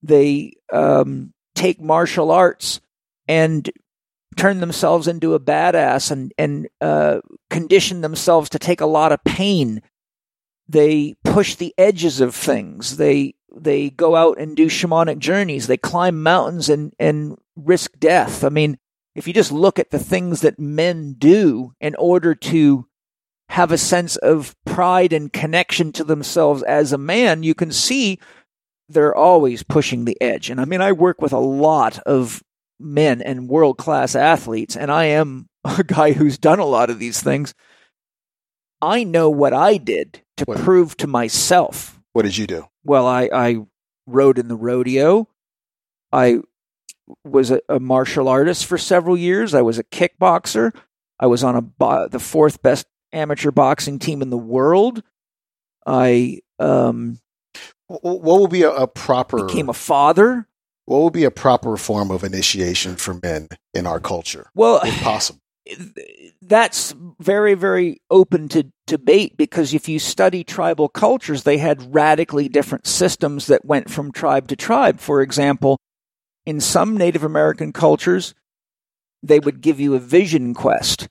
They um, take martial arts and turn themselves into a badass and and uh, condition themselves to take a lot of pain. They push the edges of things. They they go out and do shamanic journeys. They climb mountains and and risk death. I mean, if you just look at the things that men do in order to have a sense of pride and connection to themselves as a man, you can see they're always pushing the edge. And I mean, I work with a lot of men and world class athletes, and I am <laughs> a guy who's done a lot of these things. I know what I did to What? prove to myself. What did you do? Well, I, I rode in the rodeo. I was a, a martial artist for several years. I was a kickboxer. I was on a bo- the fourth best amateur boxing team in the world. I um, What would be a, a proper became a father. what would be a proper form of initiation for men in our culture, Well, if possible? <sighs> that's very, very open to debate because if you study tribal cultures, they had radically different systems that went from tribe to tribe. For example, in some Native American cultures, they would give you a vision quest.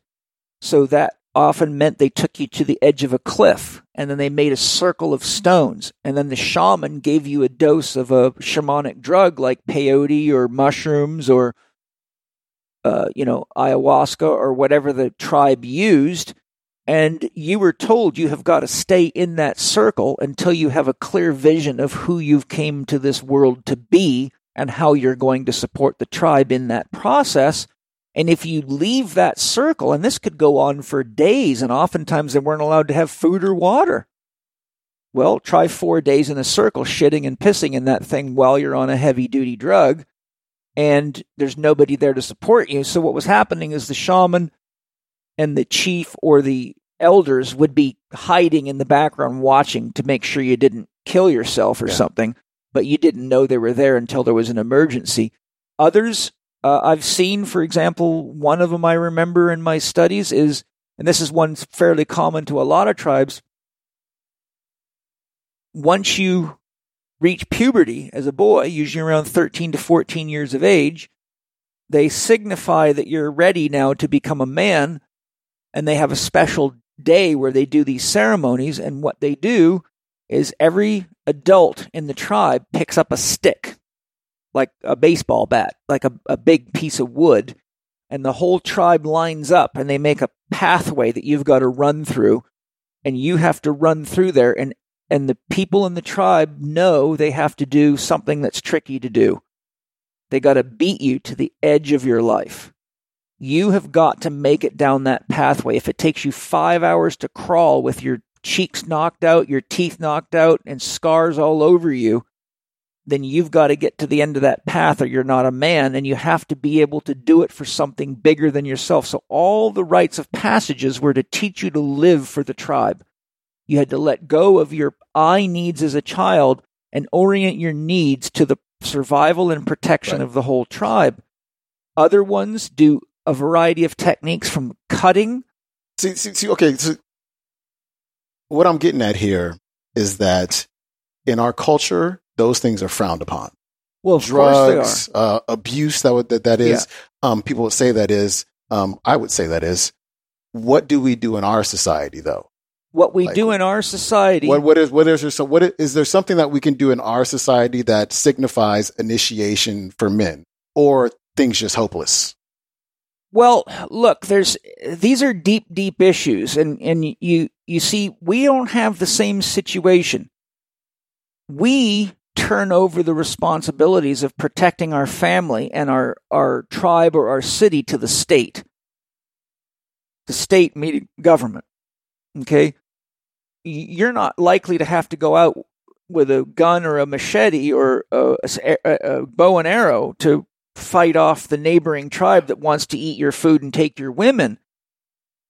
So that often meant they took you to the edge of a cliff and then they made a circle of stones. And then the shaman gave you a dose of a shamanic drug like peyote or mushrooms or uh, you know, ayahuasca or whatever the tribe used. And you were told you have got to stay in that circle until you have a clear vision of who you've came to this world to be and how you're going to support the tribe in that process. And if you leave that circle, and this could go on for days, and oftentimes they weren't allowed to have food or water. Well, try four days in a circle, shitting and pissing in that thing while you're on a heavy duty drug and there's nobody there to support you. So what was happening is the shaman and the chief or the elders would be hiding in the background watching to make sure you didn't kill yourself or Yeah. something, but you didn't know they were there until there was an emergency. Others uh, I've seen, for example, one of them I remember in my studies is, and this is one fairly common to a lot of tribes. Once you reach puberty as a boy, usually around 13 to 14 years of age, they signify that you're ready now to become a man. And they have a special day where they do these ceremonies. And what they do is every adult in the tribe picks up a stick, like a baseball bat, like a, a big piece of wood. And the whole tribe lines up and they make a pathway that you've got to run through. And you have to run through there. And and the people in the tribe know they have to do something that's tricky to do. They got to beat you to the edge of your life. You have got to make it down that pathway. If it takes you five hours to crawl with your cheeks knocked out, your teeth knocked out, and scars all over you, then you've got to get to the end of that path or you're not a man and you have to be able to do it for something bigger than yourself. So all the rites of passages were to teach you to live for the tribe. You had to let go of your I needs as a child and orient your needs to the survival and protection Right. of the whole tribe. Other ones do a variety of techniques from cutting. See, see, see okay. So what I'm getting at here is that in our culture, those things are frowned upon. Well, Drugs, uh, abuse, that would, that, that is, um, people would say that is, um, I would say that is, what do we do in our society though? What we Like, do in our society. What, what is, what is there, so what is, is there something that we can do in our society that signifies initiation for men or things just hopeless? Well, look, there's these are deep, deep issues, and and you you see, we don't have the same situation. We turn over the responsibilities of protecting our family and our our tribe or our city to the state. The state meaning government. Okay, you're not likely to have to go out with a gun or a machete or a, a, a bow and arrow to fight off the neighboring tribe that wants to eat your food and take your women.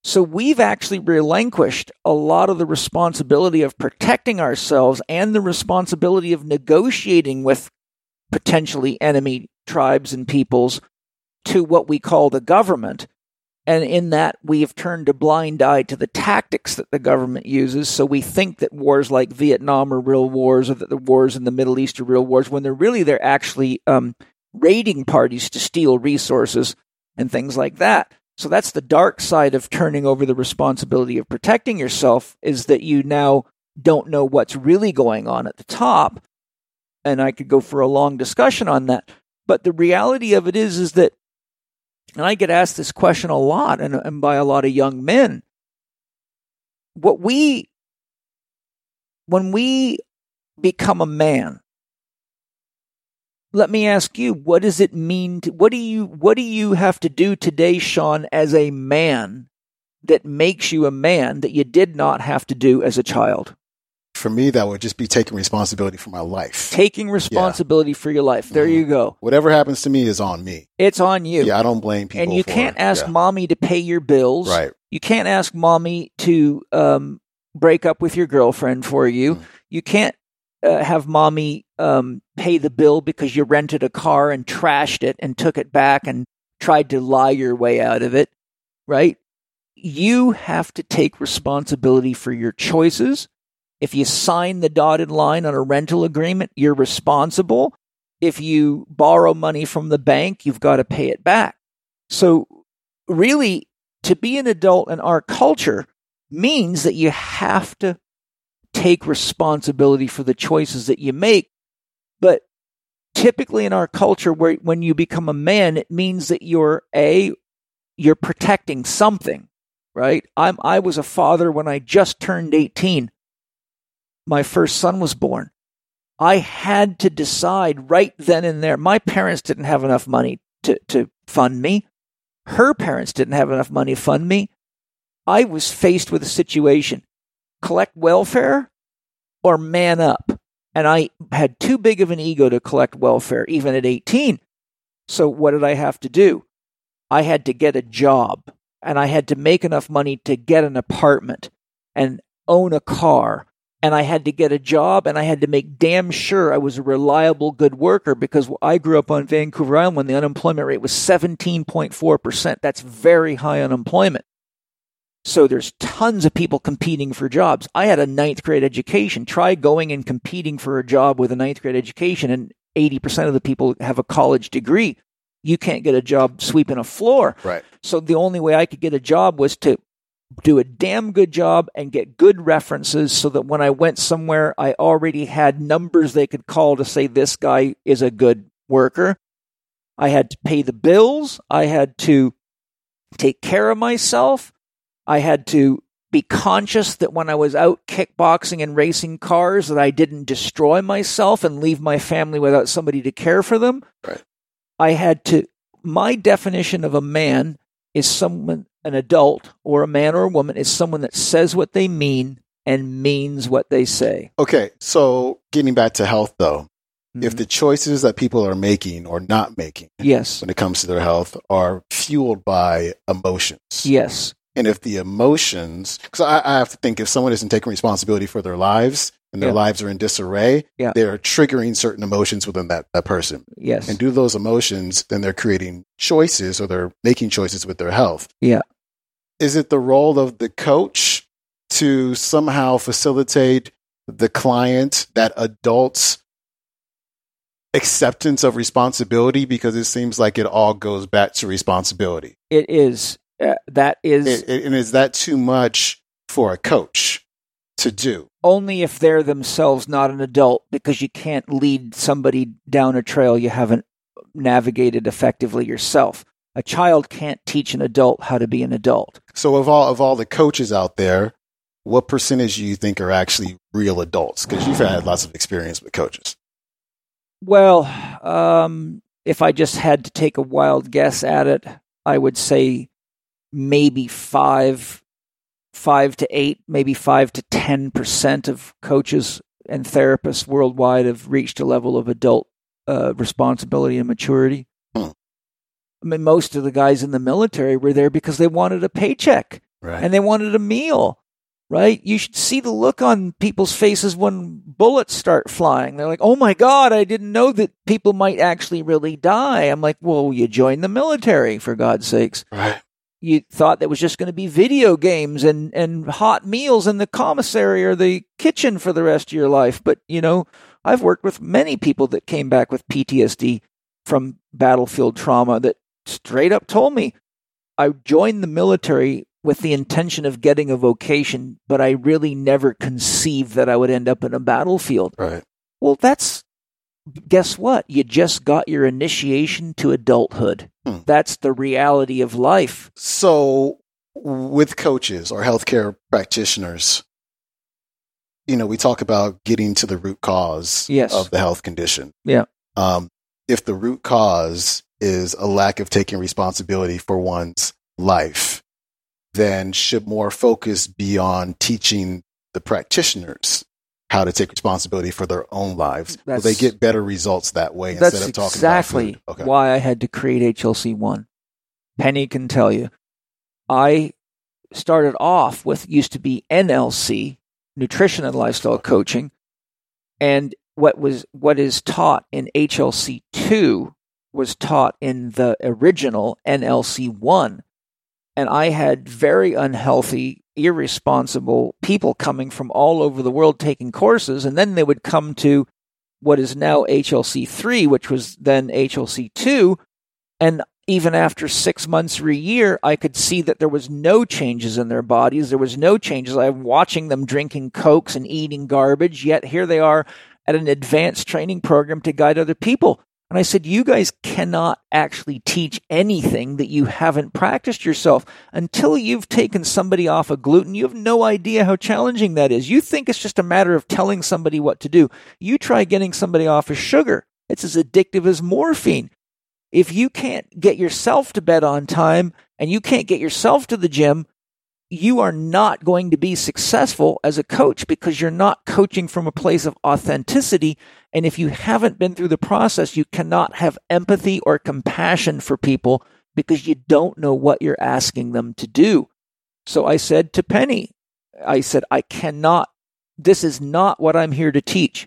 So we've actually relinquished a lot of the responsibility of protecting ourselves and the responsibility of negotiating with potentially enemy tribes and peoples to what we call the government. And in that, we have turned a blind eye to the tactics that the government uses. So we think that wars like Vietnam are real wars, or that the wars in the Middle East are real wars, when they're really they're actually um, raiding parties to steal resources and things like that. So that's the dark side of turning over the responsibility of protecting yourself is that you now don't know what's really going on at the top. And I could go for a long discussion on that. But the reality of it is, is that, and I get asked this question a lot and, and by a lot of young men. What we, when we become a man, let me ask you what does it mean to, what do you what do you have to do today sean as a man that makes you a man that you did not have to do as a child For me, that would just be taking responsibility for my life. taking responsibility for your life there Mhm. you go Whatever happens to me is on me. it's on you Yeah, I don't blame people. and you can't ask yeah. mommy to pay your bills Right. you can't ask mommy to um, break up with your girlfriend for you Mm. you can't uh, have mommy um, pay the bill because you rented a car and trashed it and took it back and tried to lie your way out of it, right? You have to take responsibility for your choices. If you sign the dotted line on a rental agreement, you're responsible. If you borrow money from the bank, you've got to pay it back. So, really, to be an adult in our culture means that you have to take responsibility for the choices that you make. But typically in our culture, where when you become a man, it means that you're a you're protecting something, right? I'm I was a father when I just turned 18. My first son was born. I had to decide right then and there. My parents didn't have enough money to, to fund me. Her parents didn't have enough money to fund me. I was faced with a situation collect welfare or man up. And I had too big of an ego to collect welfare, even at 18. So what did I have to do? I had to get a job and I had to make enough money to get an apartment and own a car. And I had to get a job and I had to make damn sure I was a reliable, good worker because I grew up on Vancouver Island when the unemployment rate was 17.4%. That's very high unemployment. So there's tons of people competing for jobs. I had a ninth grade education. Try going and competing for a job with a ninth grade education, and 80% of the people have a college degree. You can't get a job sweeping a floor. Right. So the only way I could get a job was to do a damn good job and get good references so that when I went somewhere, I already had numbers they could call to say this guy is a good worker. I had to pay the bills. I had to take care of myself. I had to be conscious that when I was out kickboxing and racing cars that I didn't destroy myself and leave my family without somebody to care for them. Right. I had to my definition of a man is someone an adult or a man or a woman is someone that says what they mean and means what they say. Okay. So getting back to health though, if Mhm. the choices that people are making or not making yes. when it comes to their health are fueled by emotions, Yes. And if the emotions, because I, I have to think if someone isn't taking responsibility for their lives and their Yeah. lives are in disarray, Yeah. they're triggering certain emotions within that, that person. Yes. And do those emotions, then they're creating choices or they're making choices with their health. Yeah. Is it the role of the coach to somehow facilitate the client, that adult's acceptance of responsibility? Because it seems like it all goes back to responsibility. it is. Uh, that is It- and is that too much for a coach to do? only if they're themselves not an adult because you can't lead somebody down a trail you haven't navigated effectively yourself. A child can't teach an adult how to be an adult. So of all of all the coaches out there, what percentage do you think are actually real adults? Because you've had lots of experience with coaches. Well, um, if I just had to take a wild guess at it, I would say maybe five, five to eight, maybe five to ten percent of coaches and therapists worldwide have reached a level of adult uh, responsibility and maturity. Hmm. I mean, most of the guys in the military were there because they wanted a paycheck Right. and they wanted a meal, right? You should see the look on people's faces when bullets start flying. They're like, oh my God, I didn't know that people might actually really die. I'm like, well, you joined the military, for God's sakes. right. You thought that was just going to be video games and, and hot meals in the commissary or the kitchen for the rest of your life. But, you know, I've worked with many people that came back with PTSD from battlefield trauma that straight up told me I joined the military with the intention of getting a vocation, but I really never conceived that I would end up in a battlefield. Right. Well, that's guess what? You just got your initiation to adulthood. Hmm. That's the reality of life. So with coaches or healthcare practitioners, you know, we talk about getting to the root cause Yes. of the health condition. Yeah. Um, if the root cause is a lack of taking responsibility for one's life, then should more focus be on teaching the practitioners how to take responsibility for their own lives? Will they get better results that way That's instead of talking exactly about food? Okay. why I had to create HLC one. Penny can tell you. I started off with used to be NLC, nutrition and lifestyle coaching, and what was what is taught in HLC two was taught in the original NLC one. And I had very unhealthy, irresponsible people coming from all over the world taking courses, and then they would come to what is now HLC 3, which was then HLC 2. And even after six months or a year, I could see that there was no changes in their bodies. There was no changes. I'm watching them drinking Cokes and eating garbage, yet here they are at an advanced training program to guide other people. And I said, You guys cannot actually teach anything that you haven't practiced yourself. Until you've taken somebody off of gluten, you have no idea how challenging that is. You think it's just a matter of telling somebody what to do. You try getting somebody off of sugar, it's as addictive as morphine. If you can't get yourself to bed on time and you can't get yourself to the gym, you are not going to be successful as a coach because you're not coaching from a place of authenticity. And if you haven't been through the process, you cannot have empathy or compassion for people because you don't know what you're asking them to do. So I said to Penny, I said, I cannot, this is not what I'm here to teach.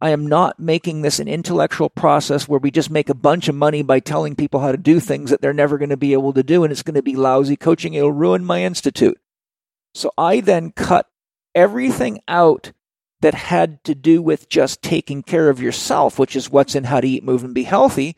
I am not making this an intellectual process where we just make a bunch of money by telling people how to do things that they're never going to be able to do, and it's going to be lousy coaching. It'll ruin my institute. So I then cut everything out that had to do with just taking care of yourself, which is what's in How to Eat, Move, and Be Healthy,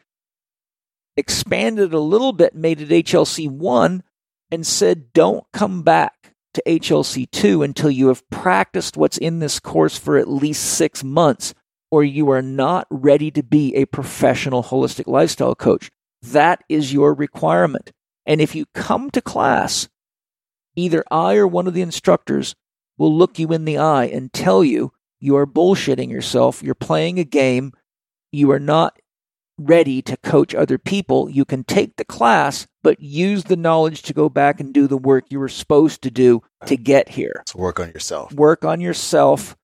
expanded a little bit, made it HLC 1, and said, don't come back to HLC 2 until you have practiced what's in this course for at least six months or you are not ready to be a professional holistic lifestyle coach. That is your requirement. And if you come to class, either I or one of the instructors will look you in the eye and tell you you are bullshitting yourself, you're playing a game, you are not ready to coach other people. You can take the class, but use the knowledge to go back and do the work you were supposed to do to get here. So work on yourself. Work on yourself.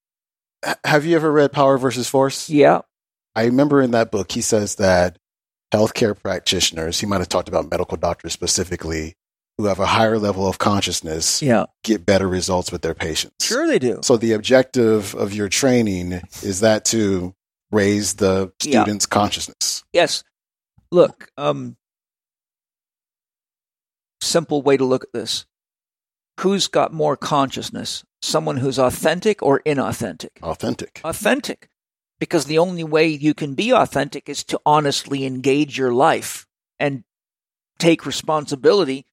Have you ever read Power versus Force? Yeah. I remember in that book, he says that healthcare practitioners, he might have talked about medical doctors specifically, who have a higher level of consciousness Yeah. get better results with their patients. Sure they do. So the objective of your training is that to raise the Yeah. student's consciousness. Yes. Look, um, simple way to look at this. Who's got more consciousness? Someone who's authentic or inauthentic? Authentic. Authentic. Because the only way you can be authentic is to honestly engage your life and take responsibility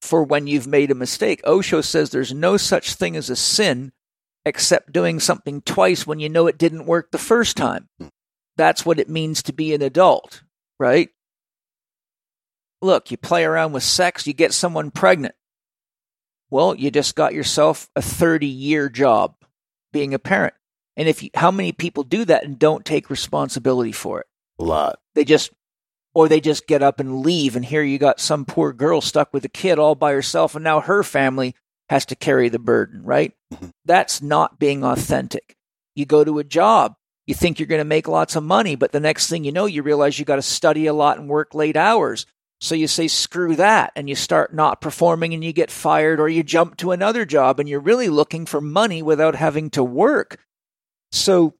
for when you've made a mistake. Osho says there's no such thing as a sin except doing something twice when you know it didn't work the first time. Hmm. That's what it means to be an adult, right? Look, you play around with sex, you get someone pregnant. Well, you just got yourself a 30 year job being a parent. And if you, how many people do that and don't take responsibility for it? A lot. They just, or they just get up and leave. And here you got some poor girl stuck with a kid all by herself. And now her family has to carry the burden, right? Mhm. That's not being authentic. You go to a job, you think you're going to make lots of money, but the next thing you know, you realize you got to study a lot and work late hours. So you say, screw that, and you start not performing and you get fired, or you jump to another job and you're really looking for money without having to work. So,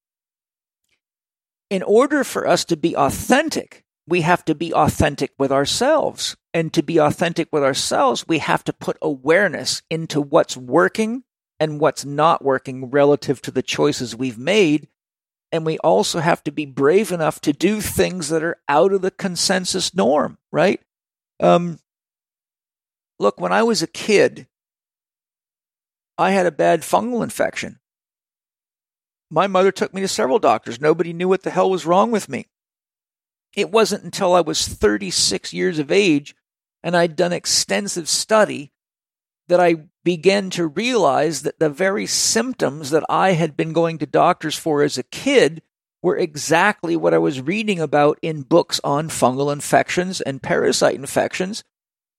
in order for us to be authentic, we have to be authentic with ourselves. And to be authentic with ourselves, we have to put awareness into what's working and what's not working relative to the choices we've made. And we also have to be brave enough to do things that are out of the consensus norm, right? Um, look, when I was a kid, I had a bad fungal infection. My mother took me to several doctors. Nobody knew what the hell was wrong with me. It wasn't until I was 36 years of age and I'd done extensive study that I began to realize that the very symptoms that I had been going to doctors for as a kid were exactly what I was reading about in books on fungal infections and parasite infections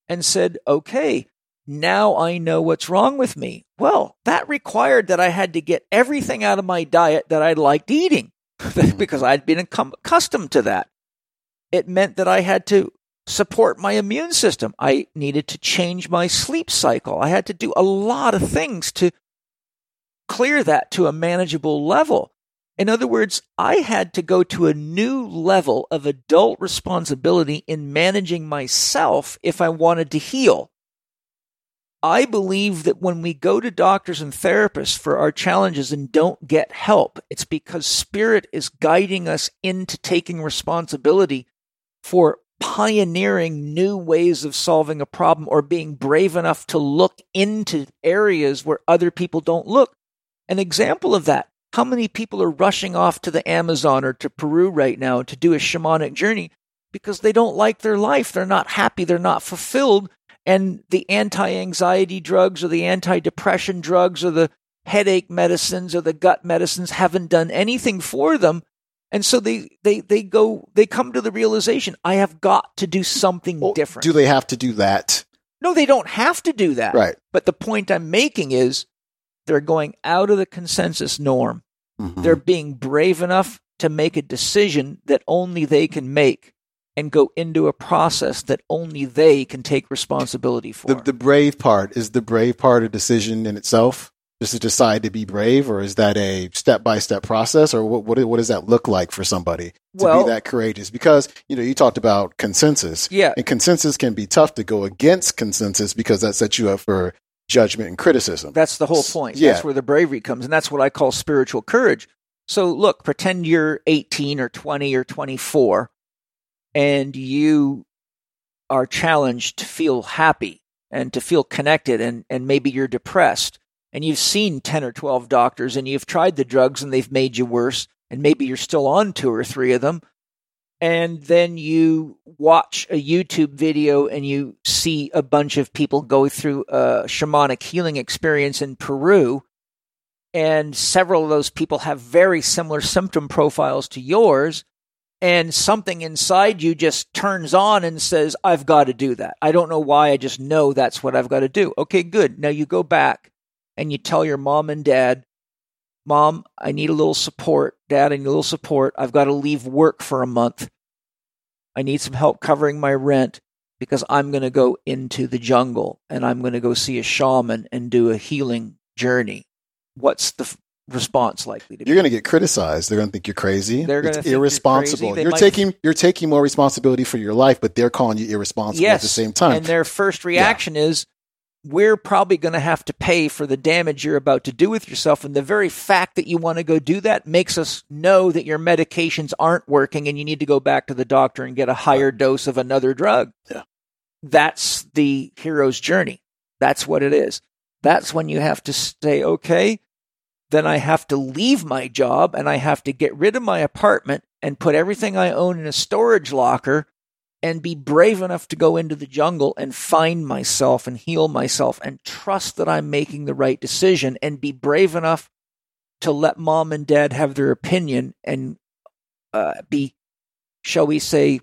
and said, okay, now I know what's wrong with me. Well, that required that I had to get everything out of my diet that I liked eating <laughs> hmm. because I'd been accustomed to that. It meant that I had to support my immune system. I needed to change my sleep cycle. I had to do a lot of things to clear that to a manageable level. In other words, I had to go to a new level of adult responsibility in managing myself if I wanted to heal. I believe that when we go to doctors and therapists for our challenges and don't get help, it's because spirit is guiding us into taking responsibility for pioneering new ways of solving a problem or being brave enough to look into areas where other people don't look. An example of that how many people are rushing off to the Amazon or to Peru right now to do a shamanic journey because they don't like their life? They're not happy, they're not fulfilled. And the anti anxiety drugs or the anti depression drugs or the headache medicines or the gut medicines haven't done anything for them. And so they, they, they go, they come to the realization, I have got to do something Well, different. Do they have to do that? no, they don't have to do that. Right. But the point I'm making is they're going out of the consensus norm. Mhm. They're being brave enough to make a decision that only they can make and go into a process that only they can take responsibility for. the, the brave part is the brave part a decision in itself just to decide to be brave or is that a step-by-step process or what, what, what does that look like for somebody to Well- be that courageous because you know you talked about consensus yeah, and consensus can be tough to go against consensus because that sets you up for judgment and criticism that's the whole point. Yeah. That's where the bravery comes. And that's what I call spiritual courage. So look, pretend you're 18 or 20 or 24 and you are challenged to feel happy and to feel connected and, and maybe you're depressed and you've seen 10 or 12 doctors and you've tried the drugs and they've made you worse and maybe you're still on two or three of them and then you watch a YouTube video and you see a bunch of people go through a shamanic healing experience in Peru and several of those people have very similar symptom profiles to yours and something inside you just turns on and says I've got to do that. I don't know why, I just know that's what I've got to do. Okay, good. Now you go back and you tell your mom and dad, "Mom, I need a little support. Dad, I need a little support. I've got to leave work for a month. I need some help covering my rent." because I'm going to go into the jungle and I'm going to go see a shaman and do a healing journey. What's the f- response likely to be? You're going to get criticized. They're going to think you're crazy. They're think you're irresponsible. crazy. You're might- taking you're taking more responsibility for your life, but they're calling you irresponsible yes, at the same time. And their first reaction is, we're probably going to have to pay for the damage you're about to do with yourself. And the very fact that you want to go do that makes us know that your medications aren't working and you need to go back to the doctor and get a higher dose of another drug. Yeah. That's the hero's journey. That's what it is. That's when you have to say, okay, then I have to leave my job and I have to get rid of my apartment and put everything I own in a storage locker and be brave enough to go into the jungle and find myself and heal myself and trust that I'm making the right decision and be brave enough to let mom and dad have their opinion and uh, be, shall we say,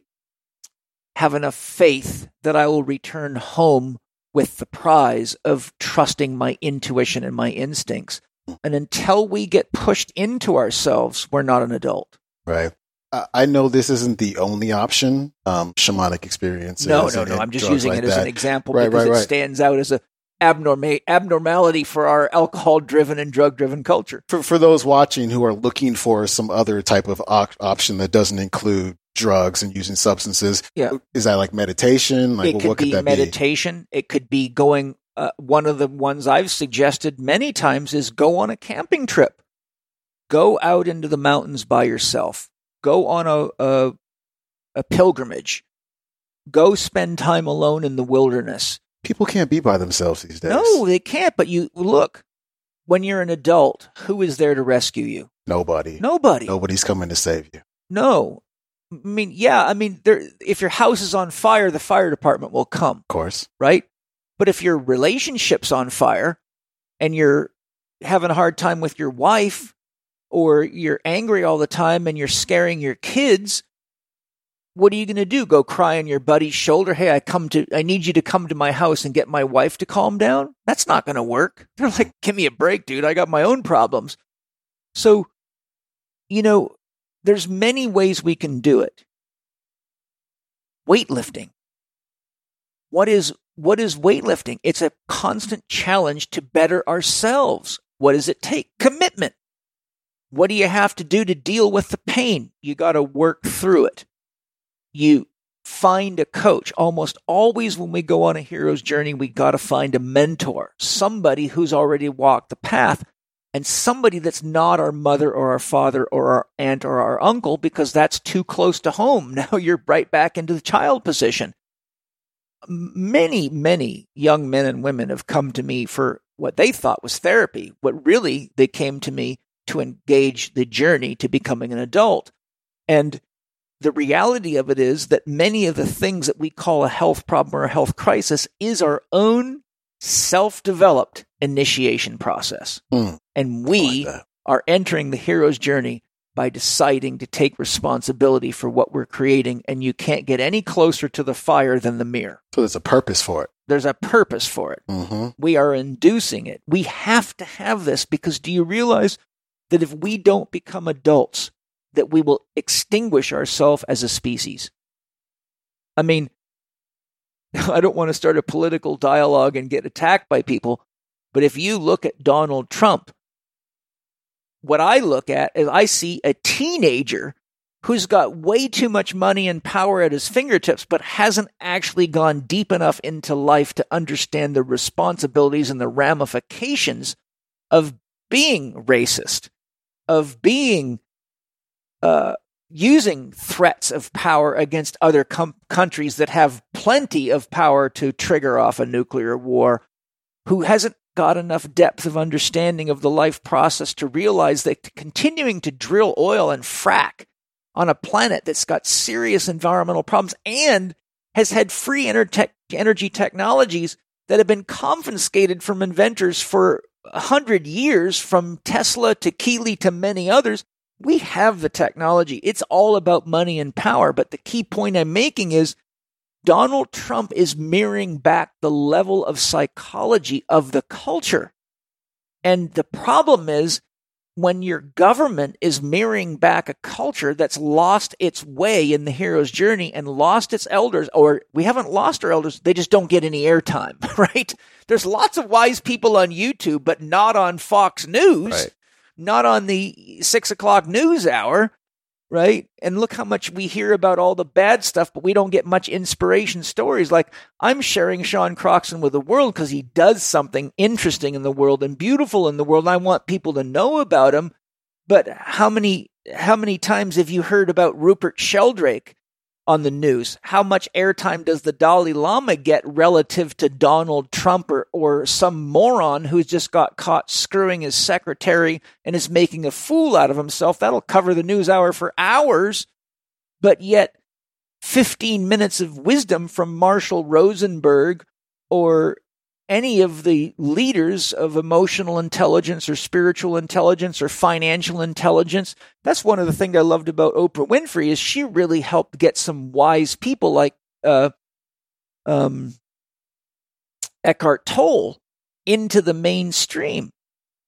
have enough faith that I will return home with the prize of trusting my intuition and my instincts. And until we get pushed into ourselves, we're not an adult. right. I- know this isn't the only option. Um, shamanic experiences. No, no, no. I'm just using like it as that. an example Right, because right, it stands out as a abnorma- abnormality for our alcohol-driven and drug-driven culture. For for those watching who are looking for some other type of op- option that doesn't include drugs and using substances, Yeah. is that like meditation? Like, it well, could be meditation. It could be going. Uh, one of the ones I've suggested many times is go on a camping trip. Go out into the mountains by yourself. Go on a a, a pilgrimage. Go spend time alone in the wilderness. People can't be by themselves these days. No, they can't. But you look. When you're an adult, who is there to rescue you? nobody. Nobody. Nobody's coming to save you. No. I mean, yeah, I mean, there, if your house is on fire, the fire department will come, Of course. right? But if your relationship's on fire and you're having a hard time with your wife or you're angry all the time and you're scaring your kids, what are you going to do? Go cry on your buddy's shoulder? Hey, I come to, I need you to come to my house and get my wife to calm down? That's not going to work. <laughs> They're like, give me a break, dude. I got my own problems. So, you know, there's many ways we can do it. Weightlifting. What is what is weightlifting? It's a constant challenge to better ourselves. What does it take? Commitment. What do you have to do to deal with the pain? You got to work through it. You find a coach. Almost always when we go on a hero's journey, we got to find a mentor, somebody who's already walked the path and somebody that's not our mother or our father or our aunt or our uncle because that's too close to home. <laughs> Now you're right back into the child position. Many, many young men and women have come to me for what they thought was therapy. What really they came to me to engage the journey to becoming an adult. And the reality of it is that many of the things that we call a health problem or a health crisis is our own self developed initiation process. Hmm. And we like are entering the hero's journey by deciding to take responsibility for what we're creating. And you can't get any closer to the fire than the mirror. So there's a purpose for it. There's a purpose for it. hmm We are inducing it. We have to have this because do you realize that if we don't become adults, that we will extinguish ourselves as a species? I mean, <laughs> I don't want to start a political dialogue and get attacked by people, but if you look at Donald Trump, what I look at is I see a teenager who's got way too much money and power at his fingertips, but hasn't actually gone deep enough into life to understand the responsibilities and the ramifications of being racist, of being uh, using threats of power against other com- countries that have plenty of power to trigger off a nuclear war, who hasn't got enough depth of understanding of the life process to realize that continuing to drill oil and frack on a planet that's got serious environmental problems and has had free ener- energy technologies that have been confiscated from inventors for a hundred years, from Tesla to Keely to many others. We have the technology. It's all about money and power. But the key point I'm making is Donald Trump is mirroring back the level of psychology of the culture. And the problem is when your government is mirroring back a culture that's lost its way in the hero's journey and lost its elders, or we haven't lost our elders, they just don't get any airtime, <laughs> right? There's lots of wise people on YouTube, but not on Fox News, Right. not on the six o'clock news hour, right? And look how much we hear about all the bad stuff, but we don't get much inspiration stories. Like I'm sharing Sean Croxton with the world because he does something interesting in the world and beautiful in the world. I want people to know about him. But how many how many times have you heard about Rupert Sheldrake on the news? How much airtime does the Dalai Lama get relative to Donald Trump or, or some moron who's just got caught screwing his secretary and is making a fool out of himself? That'll cover the news hour for hours. But yet 15 minutes of wisdom from Marshall Rosenberg or any of the leaders of emotional intelligence or spiritual intelligence or financial intelligence. That's one of the things I loved about Oprah Winfrey is she really helped get some wise people like uh, um, Eckhart Tolle into the mainstream,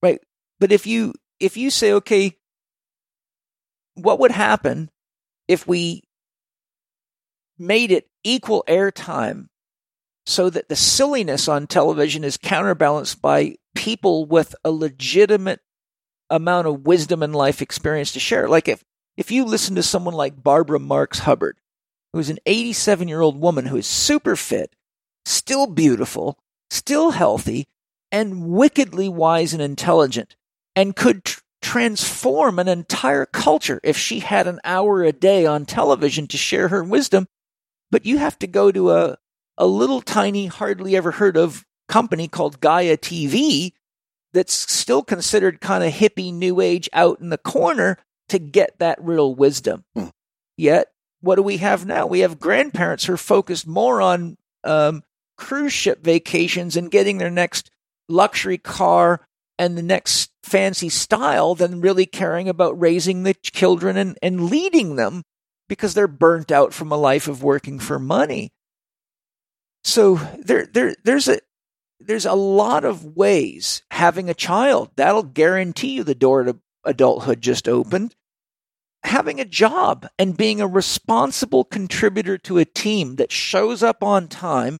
right? But if you if you say, okay, what would happen if we made it equal airtime so that the silliness on television is counterbalanced by people with a legitimate amount of wisdom and life experience to share. Like if, if you listen to someone like Barbara Marx Hubbard, who's an 87 year old woman who is super fit, still beautiful, still healthy, and wickedly wise and intelligent, and could tr- transform an entire culture if she had an hour a day on television to share her wisdom. But you have to go to a, a little tiny, hardly ever heard of company called Gaia TV that's still considered kind of hippie new age out in the corner to get that real wisdom. Hmm. Yet, what do we have now? We have grandparents who are focused more on um, cruise ship vacations and getting their next luxury car and the next fancy style than really caring about raising the children and, and leading them because they're burnt out from a life of working for money. So there, there, there's a, there's a lot of ways having a child that'll guarantee you the door to adulthood just opened. Having a job and being a responsible contributor to a team that shows up on time,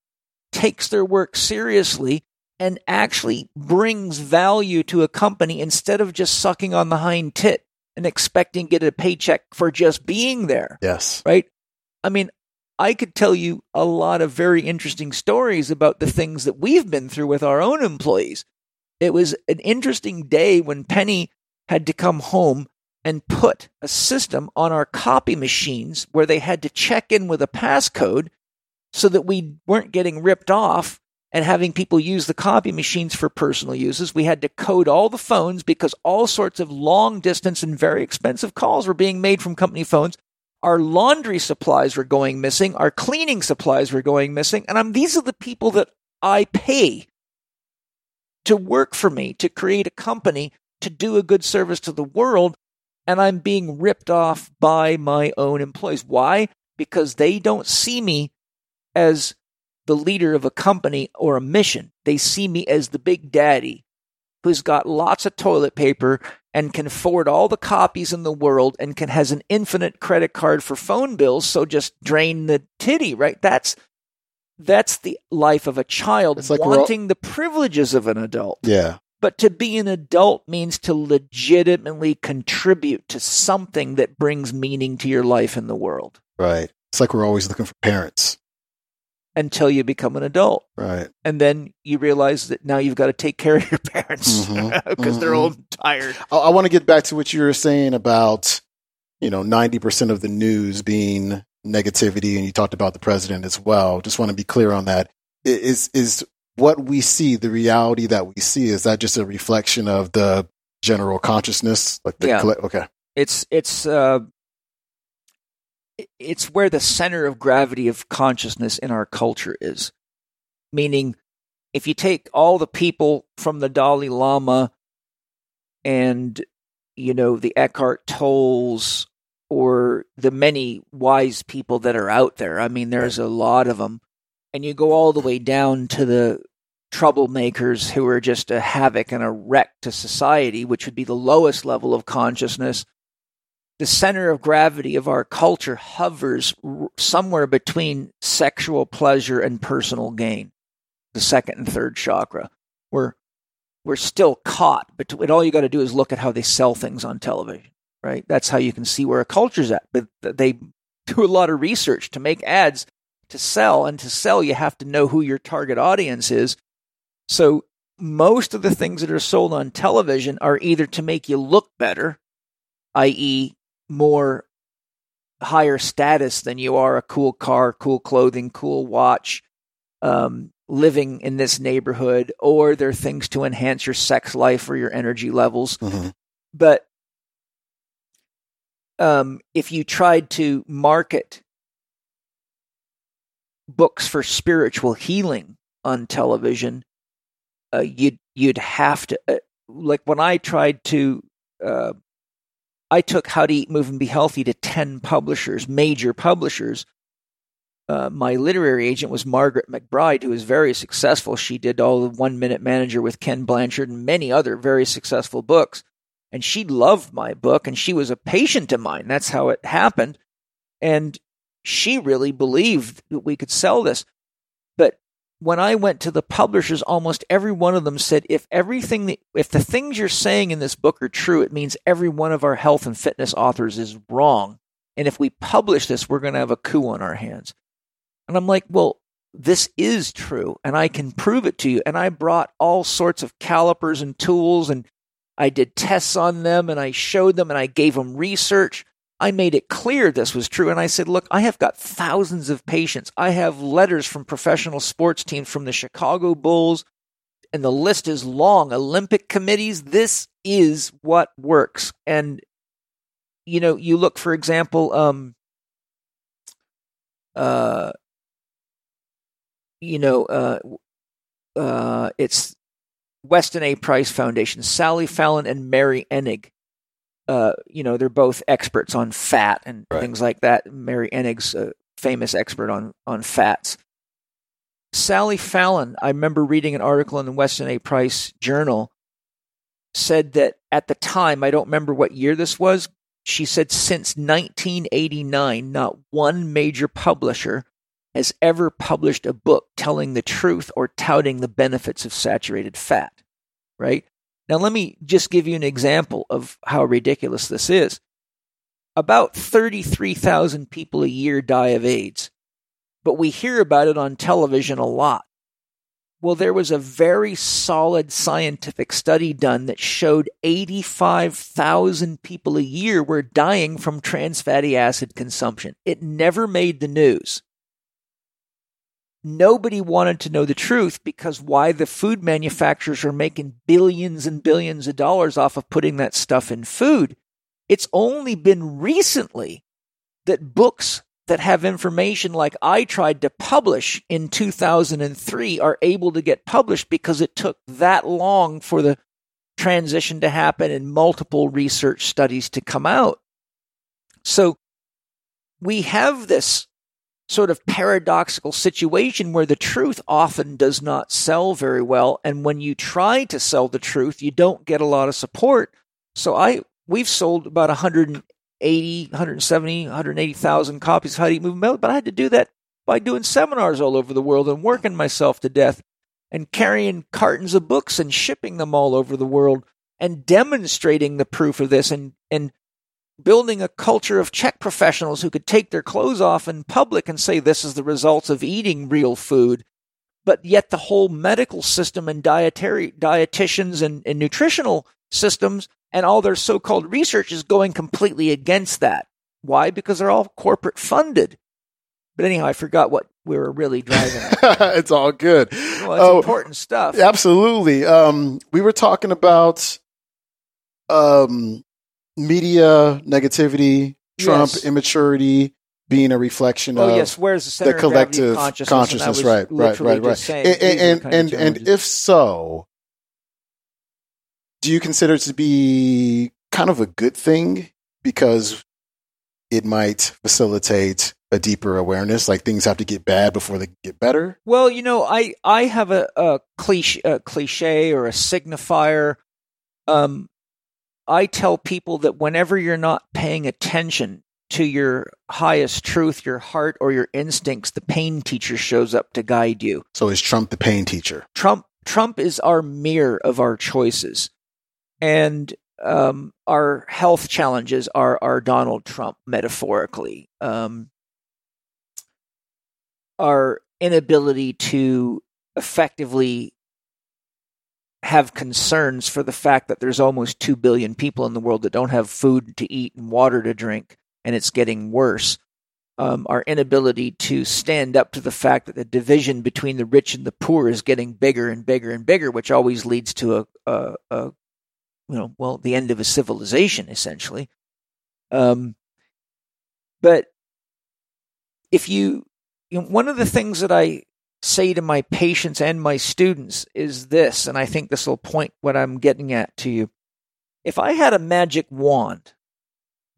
takes their work seriously, and actually brings value to a company instead of just sucking on the hind tit and expecting to get a paycheck for just being there Yes. right? I mean, I could tell you a lot of very interesting stories about the things that we've been through with our own employees. It was an interesting day when Penny had to come home and put a system on our copy machines where they had to check in with a passcode so that we weren't getting ripped off and having people use the copy machines for personal uses. We had to code all the phones because all sorts of long distance and very expensive calls were being made from company phones our laundry supplies were going missing, our cleaning supplies were going missing, and I'm, these are the people that I pay to work for me, to create a company, to do a good service to the world, and I'm being ripped off by my own employees. Why? Because they don't see me as the leader of a company or a mission. They see me as the big daddy who's got lots of toilet paper and can afford all the copies in the world and can has an infinite credit card for phone bills so just drain the titty right that's that's the life of a child It's like we're all- wanting the privileges of an adult Yeah. but to be an adult means to legitimately contribute to something that brings meaning to your life in the world Right. It's like we're always looking for parents. Until you become an adult Right. and then you realize that now you've got to take care of your <laughs> parents <laughs> because Mhm. they're Mhm. old and tired I, I want to get back to what you were saying about, you know, 90% of the news being negativity, and you talked about the president as well. Just want to be clear on that. Is, Is, is what we see, the reality that we see, is that just a reflection of the general consciousness? Like the, Yeah. okay. it's it's uh it's where the center of gravity of consciousness in our culture is meaning if you take all the people from the Dalai Lama and you know the Eckhart Tolles or the many wise people that are out there I mean there's a lot of them and you go all the way down to the troublemakers who are just a havoc and a wreck to society, which would be the lowest level of consciousness. The center of gravity of our culture hovers somewhere between sexual pleasure and personal gain, the second and third chakra. We're, we're still caught, but all you got to do is look at how they sell things on television, right? That's how you can see where a culture's at. But they do a lot of research to make ads to sell, and to sell, you have to know who your target audience is so most of the things that are sold on television are either to make you look better, i.e., more higher status than you are a cool car, cool clothing, cool watch, um, living in this neighborhood, or there are things to enhance your sex life or your energy levels. Mm-hmm. But um, if you tried to market books for spiritual healing on television, uh, you'd you'd have to uh, like when I tried to. Uh, I took How to Eat, Move, and Be Healthy to ten publishers, major publishers. Uh, my literary agent was Margret McBride, who was very successful. She did all the One Minute Manager with Ken Blanchard and many other very successful books. And she loved my book, and she was a patient of mine. That's how it happened. And she really believed that we could sell this when I went to the publishers, almost every one of them said, if everything, that, if the things you're saying in this book are true, it means every one of our health and fitness authors is wrong. And if we publish this, we're going to have a coup on our hands. And I'm like, well, this is true and I can prove it to you. And I brought all sorts of calipers and tools and I did tests on them and I showed them and I gave them research. I made it clear this was true. And I said, look, I have got thousands of patients. I have letters from professional sports teams from the Chicago Bulls, and the list is long. Olympic committees. This is what works. And, you know, you look, for example, um, uh, you know, uh, uh, it's Weston A. Price Foundation, Sally Fallon and Mary Enig uh, you know, they're both experts on fat and right. things like that. Mary Enig's a famous expert on on fats. Sally Fallon, I remember reading an article in the Weston A. Price Journal, said that at the time, I don't remember what year this was. She said since 1989, not one major publisher has ever published a book telling the truth or touting the benefits of saturated fat. Right? Now, let me just give you an example of how ridiculous this is. About 33,000 people a year die of AIDS, but we hear about it on television a lot. Well, there was a very solid scientific study done that showed 85,000 people a year were dying from trans fatty acid consumption. It never made the news nobody wanted to know the truth because why the food manufacturers are making billions and billions of dollars off of putting that stuff in food. It's only been recently that books that have information like I tried to publish in 2003 are able to get published because it took that long for the transition to happen and multiple research studies to come out. So we have this sort of paradoxical situation where the truth often does not sell very well. And when you try to sell the truth, you don't get a lot of support. So I, we've sold about 180, 170, 180,000 copies of How to Eat Move Milk, but I had to do that by doing seminars all over the world and working myself to death and carrying cartons of books and shipping them all over the world and demonstrating the proof of this and, and building a culture of CHEK professionals who could take their clothes off in public and say this is the result of eating real food. But yet the whole medical system and dietary dietitians and, and nutritional systems and all their so-called research is going completely against that. Why? Because they're all corporate funded. But anyhow, I forgot what we were really driving at. <laughs> it's all good. Well, it's oh, important stuff. Absolutely. Um, we were talking about um, media negativity, Trump yes. immaturity being a reflection oh, of yes. Where's the, the collective consciousness, consciousness right, right, right, right. And and and, and if so, do you consider it to be kind of a good thing because it might facilitate a deeper awareness? Like things have to get bad before they get better? Well, you know, I I have a, a cliche a cliche or a signifier. Um, I tell people that whenever you're not paying attention to your highest truth, your heart or your instincts, the pain teacher shows up to guide you. So is Trump the pain teacher? Trump Trump is our mirror of our choices. And um, our health challenges are our Donald Trump, metaphorically. Um, our inability to effectively have concerns for the fact that there's almost 2 billion people in the world that don't have food to eat and water to drink, and it's getting worse. Um, our inability to stand up to the fact that the division between the rich and the poor is getting bigger and bigger and bigger, which always leads to a, a, a you know, well, the end of a civilization, essentially. Um, but if you, you know, one of the things that I say to my patients and my students is this, and I think this will point what I'm getting at to you. If I had a magic wand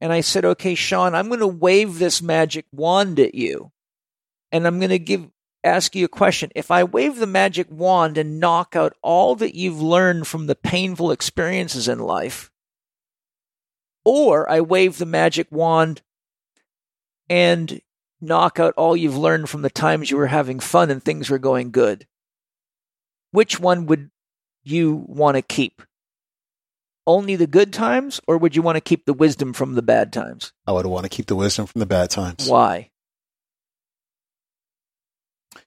and I said, okay, Sean, I'm going to wave this magic wand at you and I'm going to give, ask you a question. If I wave the magic wand and knock out all that you've learned from the painful experiences in life, or I wave the magic wand and knock out all you've learned from the times you were having fun and things were going good, which one would you want to keep? Only the good times, or would you want to keep the wisdom from the bad times? I would want to keep the wisdom from the bad times. Why?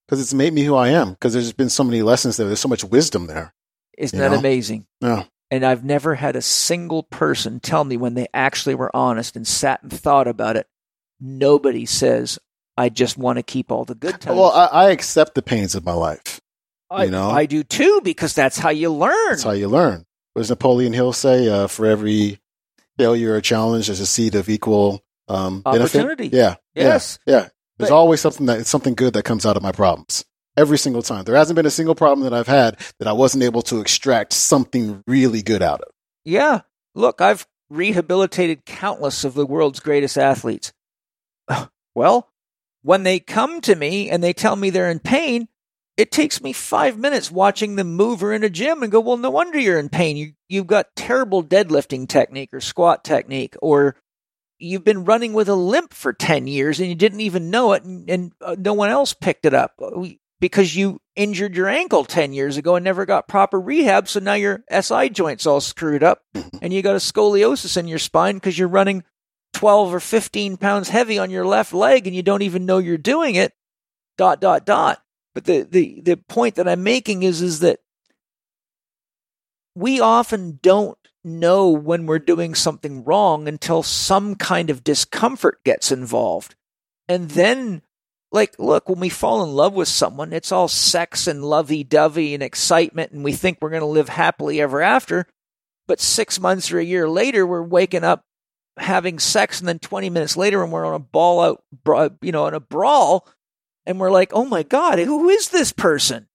Because it's made me who I am. Because there's been so many lessons there. There's so much wisdom there. Isn't that know? amazing? Yeah. And I've never had a single person tell me when they actually were honest and sat and thought about it. Nobody says, I just want to keep all the good times. Well, I, I accept the pains of my life. I, you know? I do too, because that's how you learn. That's how you learn. What does Napoleon Hill say? Uh, for every failure or challenge, there's a seed of equal um, benefit. Opportunity. Yeah. Yes. Yeah. yeah. There's But- always something that something good that comes out of my problems. Every single time. There hasn't been a single problem that I've had that I wasn't able to extract something really good out of. Yeah. Look, I've rehabilitated countless of the world's greatest athletes. <sighs> Well, when they come to me and they tell me they're in pain, it takes me five minutes watching them move or in a gym and go, well, no wonder you're in pain. You, you've got terrible deadlifting technique or squat technique, or you've been running with a limp for 10 years and you didn't even know it and, and uh, no one else picked it up uh, because you injured your ankle 10 years ago and never got proper rehab. So now your SI joint's all screwed up <laughs> and you got a scoliosis in your spine because you're running 12 or 15 pounds heavy on your left leg and you don't even know you're doing it. Dot, dot, dot. But the, the, the point that I'm making is, is that we often don't know when we're doing something wrong until some kind of discomfort gets involved. And then, like, look, when we fall in love with someone, it's all sex and lovey dovey and excitement, and we think we're going to live happily ever after. But six months or a year later, we're waking up having sex, and then 20 minutes later, and we're on a ball out, you know, in a brawl, and we're like, oh my God, who is this person?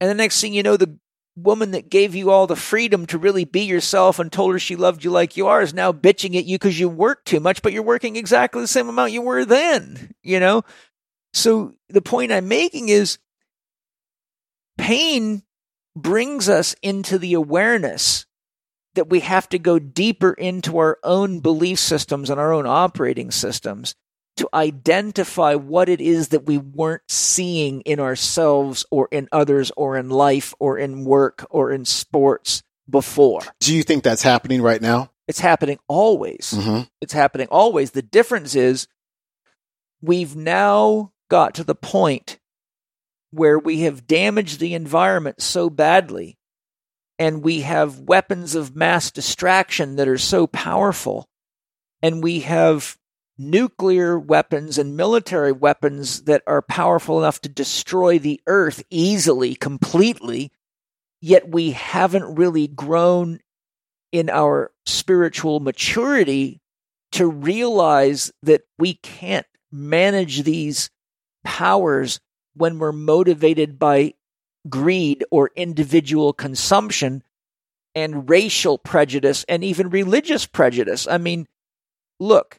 And the next thing you know, the woman that gave you all the freedom to really be yourself and told her she loved you like you are is now bitching at you because you work too much, but you're working exactly the same amount you were then, you know? So the point I'm making is pain brings us into the awareness that we have to go deeper into our own belief systems and our own operating systems to identify what it is that we weren't seeing in ourselves or in others or in life or in work or in sports before. Do you think that's happening right now? It's happening always. Mm-hmm. It's happening always. The difference is we've now got to the point where we have damaged the environment so badly and we have weapons of mass distraction that are so powerful and we have nuclear weapons and military weapons that are powerful enough to destroy the earth easily completely yet we haven't really grown in our spiritual maturity to realize that we can't manage these powers when we're motivated by greed or individual consumption and racial prejudice and even religious prejudice. I mean, look,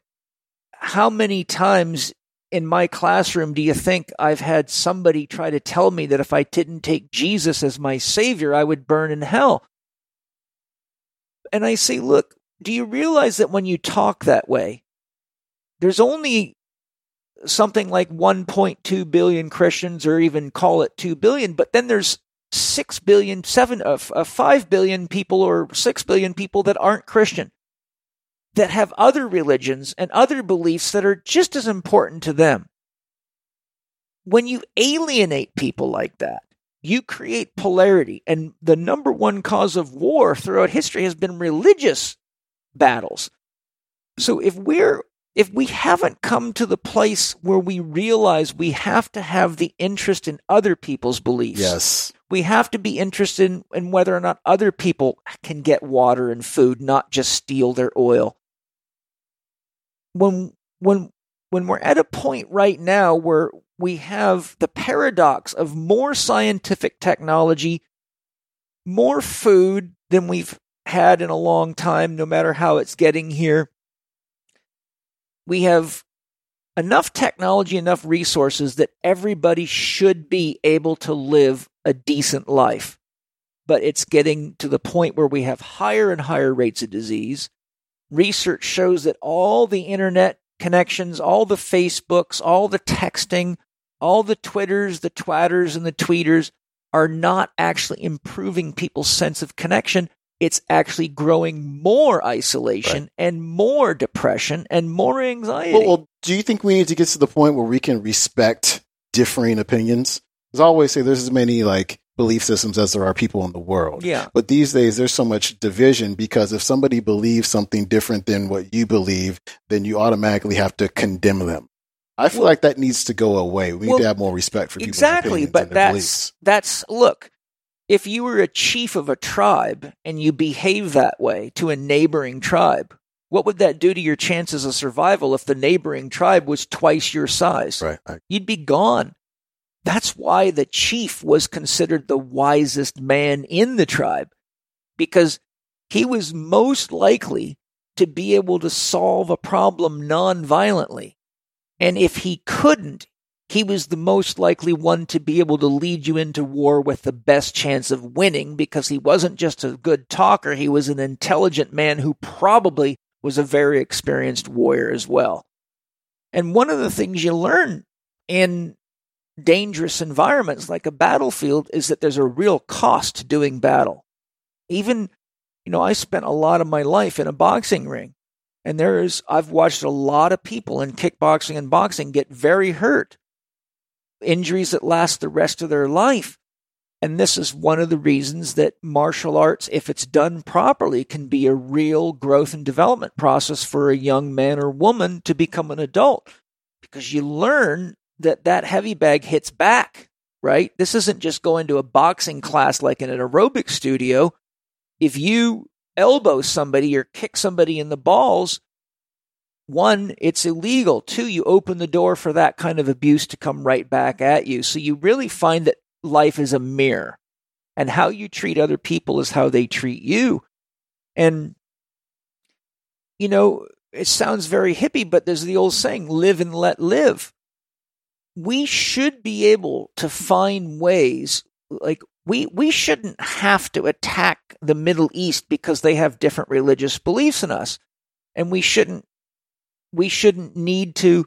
how many times in my classroom do you think I've had somebody try to tell me that if I didn't take Jesus as my savior, I would burn in hell? And I say, look, do you realize that when you talk that way, there's only something like 1.2 billion Christians, or even call it 2 billion, but then there's 6 billion, 7, uh, uh 5 billion people, or 6 billion people that aren't Christian, that have other religions and other beliefs that are just as important to them. When you alienate people like that, you create polarity. And the number one cause of war throughout history has been religious battles. So if we're if we haven't come to the place where we realize we have to have the interest in other people's beliefs. Yes. We have to be interested in, in whether or not other people can get water and food, not just steal their oil. When when when we're at a point right now where we have the paradox of more scientific technology, more food than we've had in a long time, no matter how it's getting here. We have enough technology, enough resources that everybody should be able to live a decent life. But it's getting to the point where we have higher and higher rates of disease. Research shows that all the internet connections, all the Facebooks, all the texting, all the Twitters, the Twatters, and the Tweeters are not actually improving people's sense of connection. It's actually growing more isolation right. and more depression and more anxiety. Well, well, do you think we need to get to the point where we can respect differing opinions? As I always say, there's as many like belief systems as there are people in the world. Yeah. But these days there's so much division because if somebody believes something different than what you believe, then you automatically have to condemn them. I feel well, like that needs to go away. We well, need to have more respect for people. Exactly, but that's beliefs. that's look. If you were a chief of a tribe and you behave that way to a neighboring tribe, what would that do to your chances of survival if the neighboring tribe was twice your size? Right. You'd be gone. That's why the chief was considered the wisest man in the tribe because he was most likely to be able to solve a problem non-violently. And if he couldn't, he was the most likely one to be able to lead you into war with the best chance of winning because he wasn't just a good talker, he was an intelligent man who probably was a very experienced warrior as well. And one of the things you learn in dangerous environments like a battlefield is that there's a real cost to doing battle. Even, you know, I spent a lot of my life in a boxing ring. And there is, I've watched a lot of people in kickboxing and boxing get very hurt, injuries that last the rest of their life. And this is one of the reasons that martial arts, if it's done properly, can be a real growth and development process for a young man or woman to become an adult. Because you learn that that heavy bag hits back, right? This isn't just going to a boxing class like in an aerobic studio. If you elbow somebody or kick somebody in the balls, one, it's illegal. Two, you open the door for that kind of abuse to come right back at you. So you really find that life is a mirror and how you treat other people is how they treat you. And, you know, it sounds very hippie, but there's the old saying, live and let live we should be able to find ways like we we shouldn't have to attack the Middle East because they have different religious beliefs than us and we shouldn't we shouldn't need to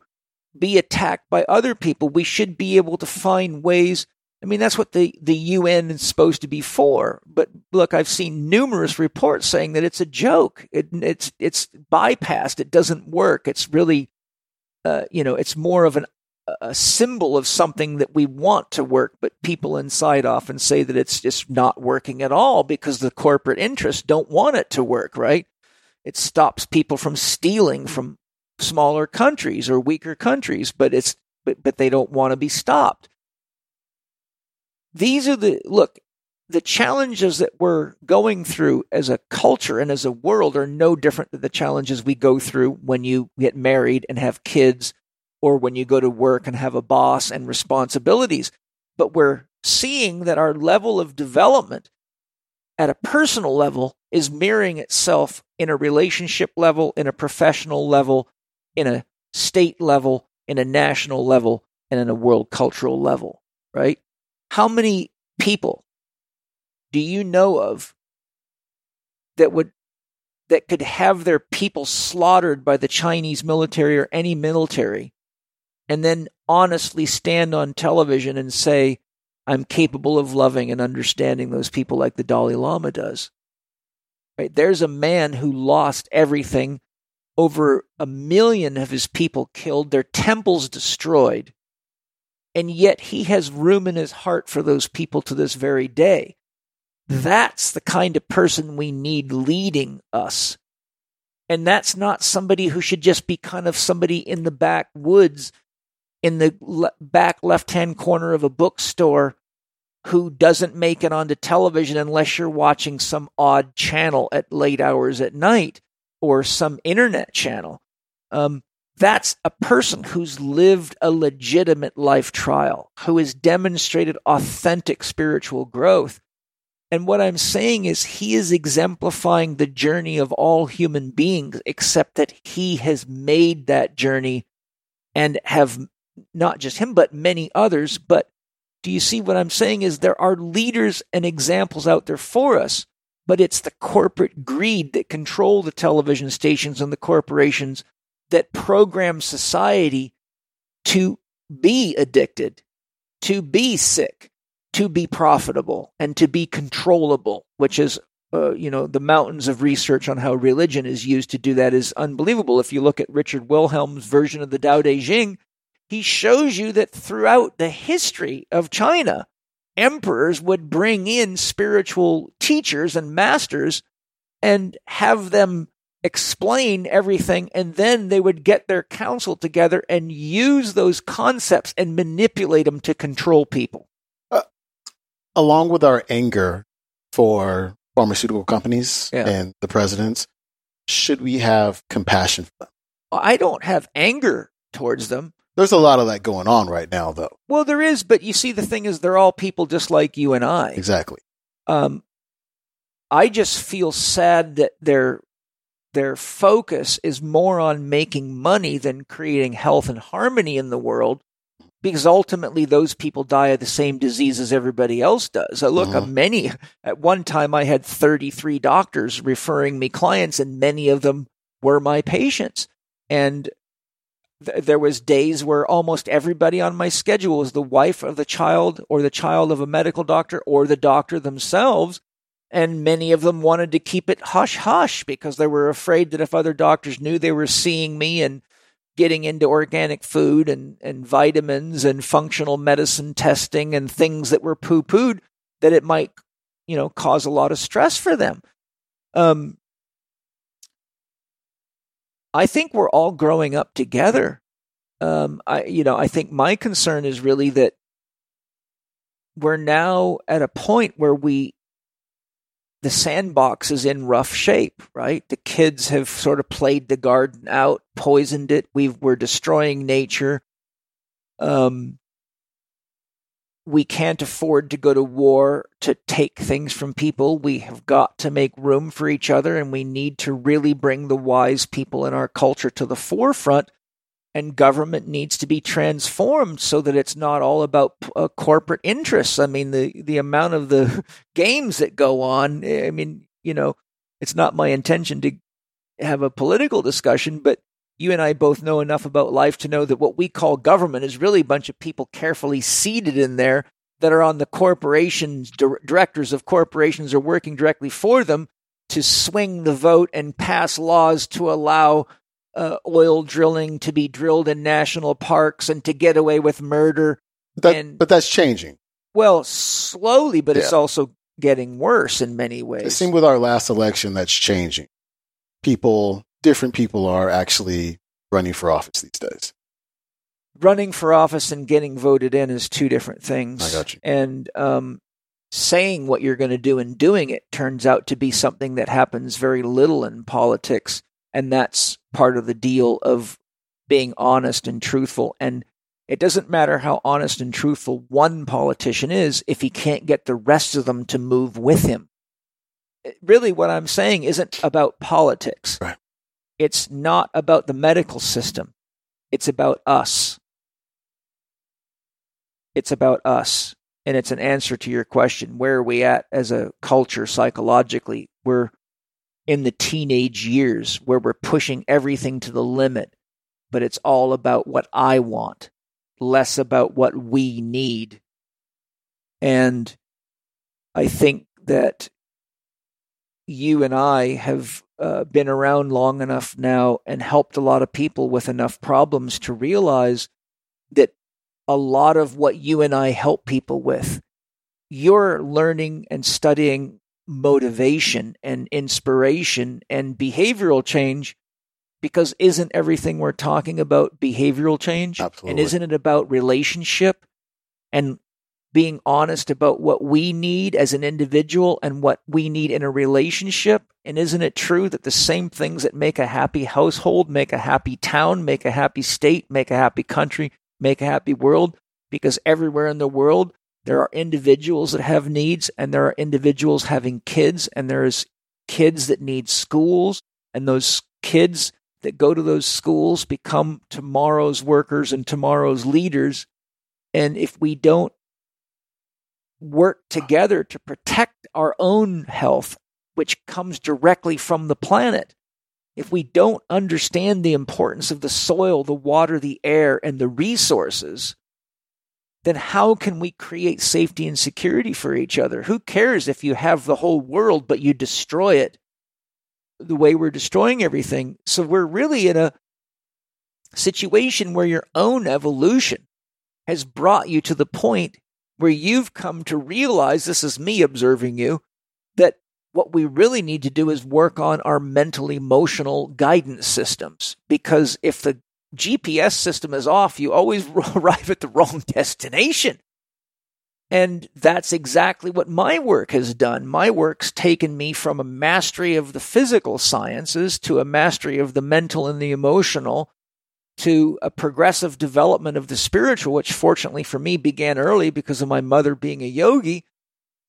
be attacked by other people. We should be able to find ways. I mean that's what the the UN is supposed to be for. But look I've seen numerous reports saying that it's a joke. It, it's it's bypassed. It doesn't work. It's really uh, you know, it's more of an a symbol of something that we want to work, but people inside often say that it's just not working at all because the corporate interests don't want it to work, right? It stops people from stealing from smaller countries or weaker countries, but it's but, but they don't want to be stopped. These are the look, the challenges that we're going through as a culture and as a world are no different than the challenges we go through when you get married and have kids or when you go to work and have a boss and responsibilities. But we're seeing that our level of development at a personal level is mirroring itself in a relationship level, in a professional level, in a state level, in a national level and in a world cultural level, right? How many people do you know of that would that could have their people slaughtered by the Chinese military or any military and then honestly stand on television and say, I'm capable of loving and understanding those people like the Dalai Lama does. Right? There's a man who lost everything, over a million of his people killed, their temples destroyed, and yet he has room in his heart for those people to this very day. That's the kind of person we need leading us. And that's not somebody who should just be kind of somebody in the backwoods in the le- back left hand corner of a bookstore who doesn't make it onto television unless you're watching some odd channel at late hours at night or some internet channel. Um, that's a person who's lived a legitimate life trial, who has demonstrated authentic spiritual growth. And what I'm saying is, he is exemplifying the journey of all human beings, except that he has made that journey and have not just him, but many others. But do you see what I'm saying? Is there are leaders and examples out there for us, but it's the corporate greed that control the television stations and the corporations that program society to be addicted, to be sick, to be profitable, and to be controllable, which is uh, you know, the mountains of research on how religion is used to do that is unbelievable. If you look at Richard Wilhelm's version of the Tao Te Ching, he shows you that throughout the history of China, emperors would bring in spiritual teachers and masters and have them explain everything, and then they would get their council together and use those concepts and manipulate them to control people. Uh, along with our anger for pharmaceutical companies yeah. and the presidents, should we have compassion for them? I don't have anger towards them. There's a lot of that going on right now, though. Well, there is, but you see, the thing is, they're all people just like you and I. Exactly. Um, I just feel sad that their their focus is more on making money than creating health and harmony in the world, because ultimately those people die of the same disease as everybody else does. I look, mm-hmm. many at one time I had 33 doctors referring me clients, and many of them were my patients. And there was days where almost everybody on my schedule was the wife of the child or the child of a medical doctor or the doctor themselves and many of them wanted to keep it hush hush because they were afraid that if other doctors knew they were seeing me and getting into organic food and, and vitamins and functional medicine testing and things that were poo pooed, that it might, you know, cause a lot of stress for them. Um, I think we're all growing up together. Um, I, you know, I think my concern is really that we're now at a point where we, the sandbox is in rough shape, right? The kids have sort of played the garden out, poisoned it. we we're destroying nature. Um, we can't afford to go to war to take things from people. We have got to make room for each other, and we need to really bring the wise people in our culture to the forefront. And government needs to be transformed so that it's not all about uh, corporate interests. I mean, the, the amount of the <laughs> games that go on, I mean, you know, it's not my intention to have a political discussion, but you and I both know enough about life to know that what we call government is really a bunch of people carefully seated in there that are on the corporations, directors of corporations are working directly for them to swing the vote and pass laws to allow uh, oil drilling to be drilled in national parks and to get away with murder. That, and, but that's changing. Well, slowly, but yeah. it's also getting worse in many ways. It seemed with our last election that's changing. People different people are actually running for office these days. Running for office and getting voted in is two different things. I got you. And um, saying what you're going to do and doing it turns out to be something that happens very little in politics. And that's part of the deal of being honest and truthful. And it doesn't matter how honest and truthful one politician is if he can't get the rest of them to move with him. Really, what I'm saying isn't about politics. Right. It's not about the medical system. It's about us. it's about us. And it's an answer to your question. Where are we at as a culture psychologically? We're in the teenage years where we're pushing everything to the limit, but it's all about what I want, less about what we need. And I think that you and I have uh, been around long enough now and helped a lot of people with enough problems to realize that a lot of what you and I help people with, you're learning and studying motivation and inspiration and behavioral change because isn't everything we're talking about behavioral change? Absolutely. And isn't it about relationship and being honest about what we need as an individual and what we need in a relationship? And isn't it true that the same things that make a happy household, make a happy town, make a happy state, make a happy country, make a happy world? Because everywhere in the world, there are individuals that have needs, and there are individuals having kids, and there's kids that need schools, and those kids that go to those schools become tomorrow's workers and tomorrow's leaders. And if we don't work together to protect our own health, which comes directly from the planet. If we don't understand the importance of the soil, the water, the air, and the resources, then how can we create safety and security for each other? Who cares if you have the whole world, but you destroy it the way we're destroying everything? So we're really in a situation where your own evolution has brought you to the point where you've come to realize this is me observing you that what we really need to do is work on our mental emotional guidance systems because if the GPS system is off you always <laughs> arrive at the wrong destination and that's exactly what my work has done. My work's taken me from a mastery of the physical sciences to a mastery of the mental and the emotional to a progressive development of the spiritual, which fortunately for me began early because of my mother being a yogi,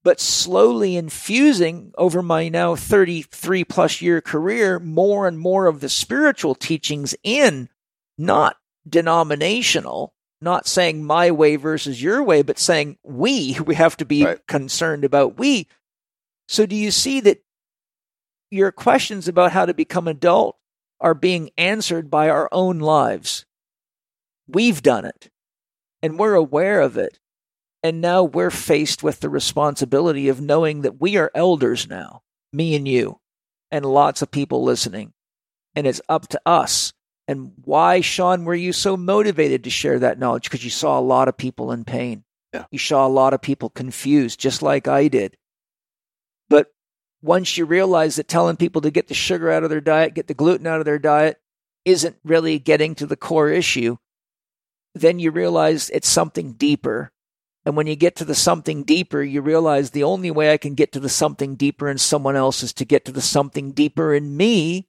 but slowly infusing over my now 33 plus year career more and more of the spiritual teachings in, not denominational, not saying my way versus your way, but saying we, <laughs> we have to be right. concerned about we. So do you see that your questions about how to become adult are being answered by our own lives. We've done it and we're aware of it. And now we're faced with the responsibility of knowing that we are elders now, me and you, and lots of people listening. And it's up to us. And why, Sean, were you so motivated to share that knowledge? Because you saw a lot of people in pain. Yeah. You saw a lot of people confused, just like I did. Once you realize that telling people to get the sugar out of their diet, get the gluten out of their diet, isn't really getting to the core issue, then you realize it's something deeper. And when you get to the something deeper, you realize the only way I can get to the something deeper in someone else is to get to the something deeper in me.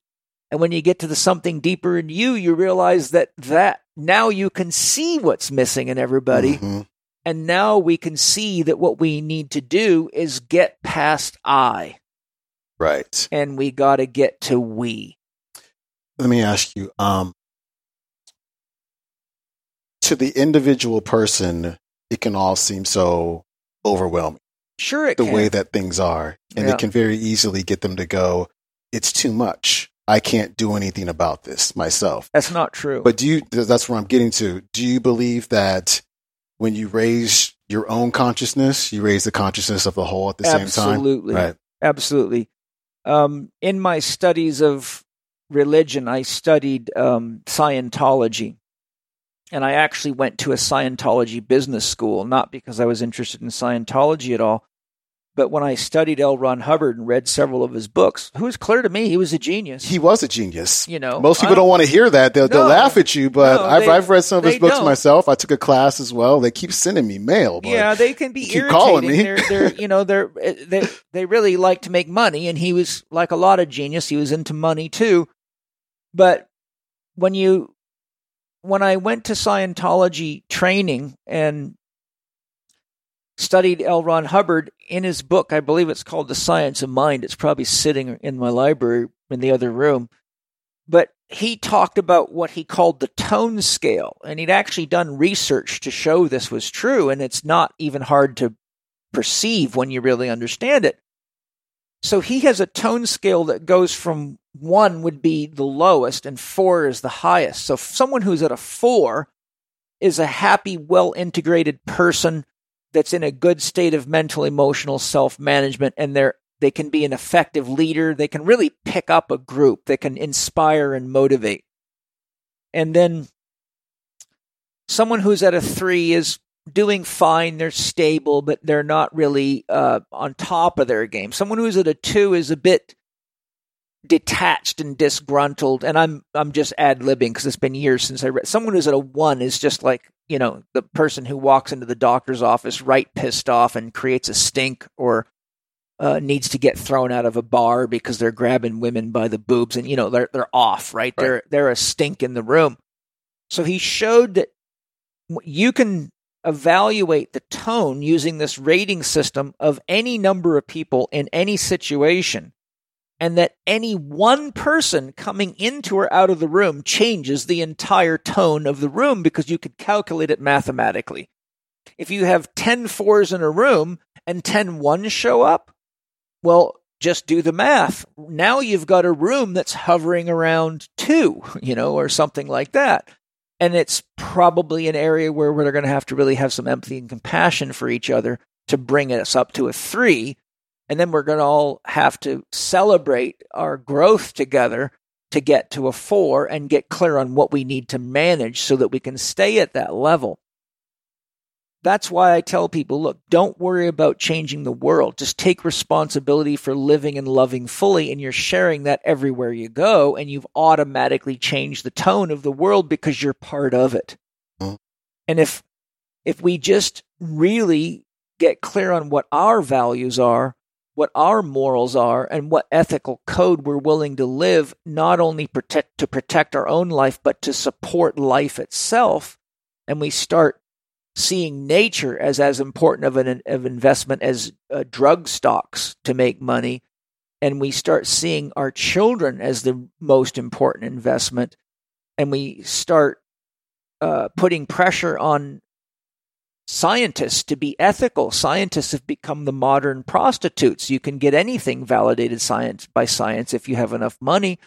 And when you get to the something deeper in you, you realize that that now you can see what's missing in everybody. Mm-hmm. And now we can see that what we need to do is get past I. Right. And we got to get to we. Let me ask you um, to the individual person, it can all seem so overwhelming. Sure, it the can. way that things are. And Yeah. it can very easily get them to go, it's too much. I can't do anything about this myself. That's not true. But do you, that's where I'm getting to. Do you believe that when you raise your own consciousness, you raise the consciousness of the whole at the same time? Absolutely. Right. Absolutely. Um, in my studies of religion, I studied um, Scientology. And I actually went to a Scientology business school, not because I was interested in Scientology at all, but when I studied L. Ron Hubbard and read several of his books, it was clear to me he was a genius. He was a genius. You know, most people I- don't want to hear that. They'll, they'll laugh at you, but No, I've, they- I've read some of his books don't. myself. I took a class as well. They keep sending me mail. But yeah, they can be keep irritating. calling me. They're, they're, you know, they're eh, they they really like to make money, and he was like a lot of genius. He was into money too. But when you when I went to Scientology training and studied L. Ron Hubbard in his book, I believe it's called The Science of Mind. It's probably sitting in my library in the other room. But he talked about what he called the tone scale, and he'd actually done research to show this was true, and it's not even hard to perceive when you really understand it. So he has a tone scale that goes from one would be the lowest and four is the highest. So someone who's at a four is a happy, well integrated person that's in a good state of mental, emotional self management, and they're they can be an effective leader. They can really pick up a group. They can inspire and motivate. And then someone who's at a three is doing fine. They're stable, but they're not really uh, on top of their game. Someone who's at a two is a bit detached and disgruntled. And I'm I'm just ad libbing because it's been years since I read. Someone who's at a one is just like you know the person who walks into the doctor's office right pissed off and creates a stink or uh, needs to get thrown out of a bar because they're grabbing women by the boobs and you know they're they're off right, right. they're they're a stink in the room so he showed that you can evaluate the tone using this rating system of any number of people in any situation and that any one person coming into or out of the room changes the entire tone of the room because you could calculate it mathematically if you have 10 fours in a room and 10 ones show up well, just do the math. Now you've got a room that's hovering around two, <laughs> you know, or something like that. And it's probably an area where we're going to have to really have some empathy and compassion for each other to bring us up to a three. And then we're going to all have to celebrate our growth together to get to a four and get clear on what we need to manage so that we can stay at that level. That's why I tell people look, don't worry about changing the world. Just take responsibility for living and loving fully, and you're sharing that everywhere you go, and you've automatically changed the tone of the world because you're part of it. Mm-hmm. And if if we just really get clear on what our values are, what our morals are, and what ethical code we're willing to live, not only protect to protect our own life, but to support life itself, and we start seeing nature as as important of an of investment as uh, drug stocks to make money, and we start seeing our children as the most important investment, and we start uh, putting pressure on scientists to be ethical. Scientists have become the modern prostitutes. You can get anything validated science by science if you have enough money.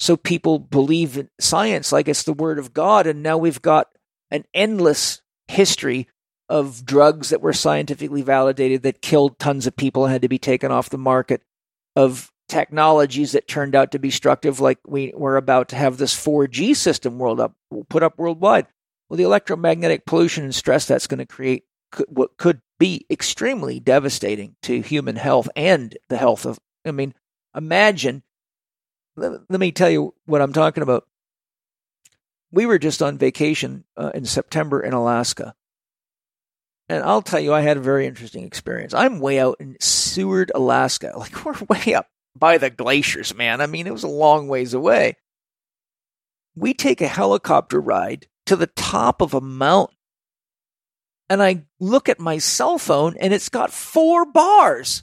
So people believe in science like it's the word of God, and now we've got an endless history of drugs that were scientifically validated that killed tons of people and had to be taken off the market, of technologies that turned out to be destructive, like we were about to have this 4G system world up, put up worldwide. Well, the electromagnetic pollution and stress that's going to create could, what could be extremely devastating to human health and the health of. I mean, imagine. Let, let me tell you what I'm talking about we were just on vacation uh, in September in Alaska. And I'll tell you, I had a very interesting experience. I'm way out in Seward, Alaska. <laughs> Like, we're way up by the glaciers, man. I mean, it was a long ways away. We take a helicopter ride to the top of a mountain. And I look at my cell phone and it's got four bars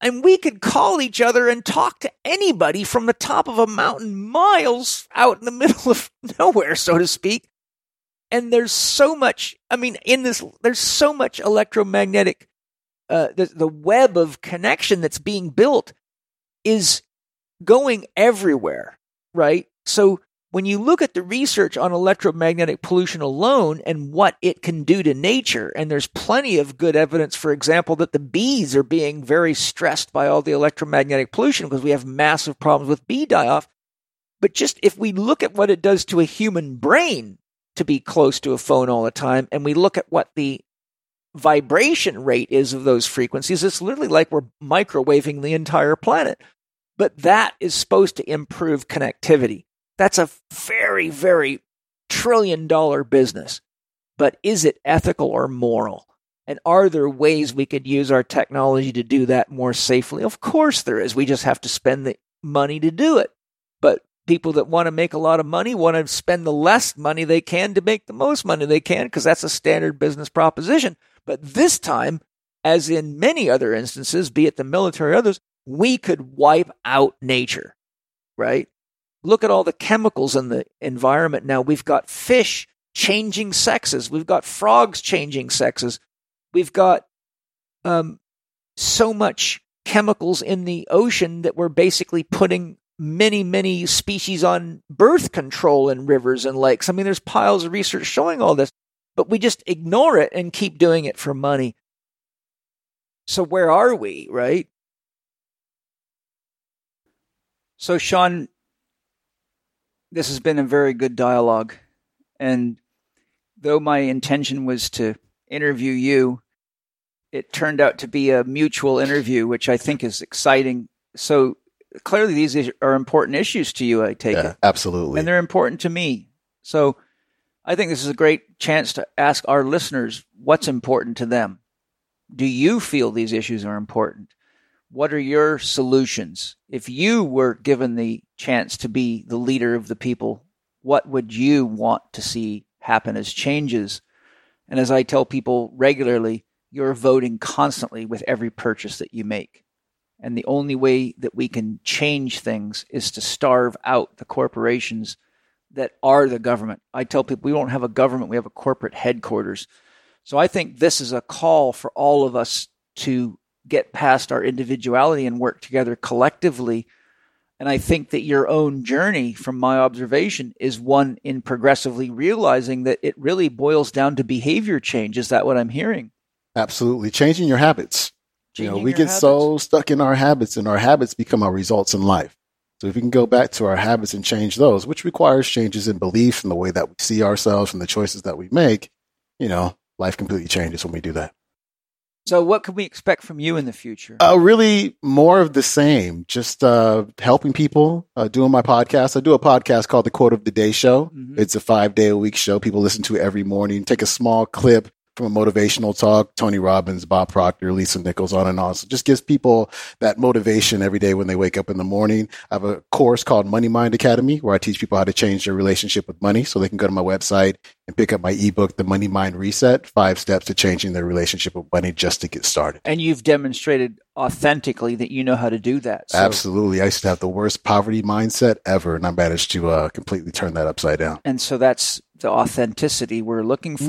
and we could call each other and talk to anybody from the top of a mountain miles out in the <laughs> middle of nowhere, so to speak. And there's so much, I mean, in this, there's so much electromagnetic, uh, the, the web of connection that's being built is going everywhere, right? So when you look at the research on electromagnetic pollution alone and what it can do to nature, and there's plenty of good evidence, for example, that the bees are being very stressed by all the electromagnetic pollution because we have massive problems with bee die off. But just if we look at what it does to a human brain to be close to a phone all the time, and we look at what the vibration rate is of those frequencies, it's literally like we're microwaving the entire planet. But that is supposed to improve connectivity. That's a very, very trillion dollar business. But is it ethical or moral? And are there ways we could use our technology to do that more safely? Of course there is. We just have to spend the money to do it. But people that want to make a lot of money want to spend the less money they can to make the most money they can because that's a standard business proposition. But this time, as in many other instances, be it the military or others, we could wipe out nature, right? Look at all the chemicals in the environment now. We've got fish changing sexes. We've got frogs changing sexes. We've got um, so much chemicals in the ocean that we're basically putting many, many species on birth control in rivers and lakes. I mean, there's piles of research showing all this, but we just ignore it and keep doing it for money. So where are we, right? So, Sean, this has been a very good dialogue. And though my intention was to interview you, it turned out to be a mutual interview, which I think is exciting. So clearly, these are important issues to you, I take Yeah, it. absolutely. And they're important to me. So I think this is a great chance to ask our listeners what's important to them. Do you feel these issues are important? What are your solutions? If you were given the chance to be the leader of the people, what would you want to see happen as changes? And as I tell people regularly, you're voting constantly with every purchase that you make. And the only way that we can change things is to starve out the corporations that are the government. I tell people we don't have a government, we have a corporate headquarters. So I think this is a call for all of us to get past our individuality and work together collectively. And I think that your own journey, from my observation, is one in progressively realizing that it really boils down to behavior change. Is that what I'm hearing? Absolutely. Changing your habits. you know, we get habits. so stuck in our habits and our habits become our results in life. So if we can go back to our habits and change those, which requires changes in belief and the way that we see ourselves and the choices that we make, you know, life completely changes when we do that. So, what can we expect from you in the future? Uh, really more of the same, just uh, helping people, uh, doing my podcast. I do a podcast called The Quote of the Day Show. Mhm. It's a five day a week show people listen to it every morning. Take a small clip from a motivational talk, Tony Robbins, Bob Proctor, Lisa Nichols, on and on. So just gives people that motivation every day when they wake up in the morning. I have a course called Money Mind Academy where I teach people how to change their relationship with money. So they can go to my website and pick up my ebook, The Money Mind Reset, five steps to changing their relationship with money just to get started. and you've demonstrated authentically that you know how to do that. So, Absolutely. I used to have the worst poverty mindset ever, and I managed to uh, completely turn that upside down. and so that's the authenticity we're looking Mm-hmm.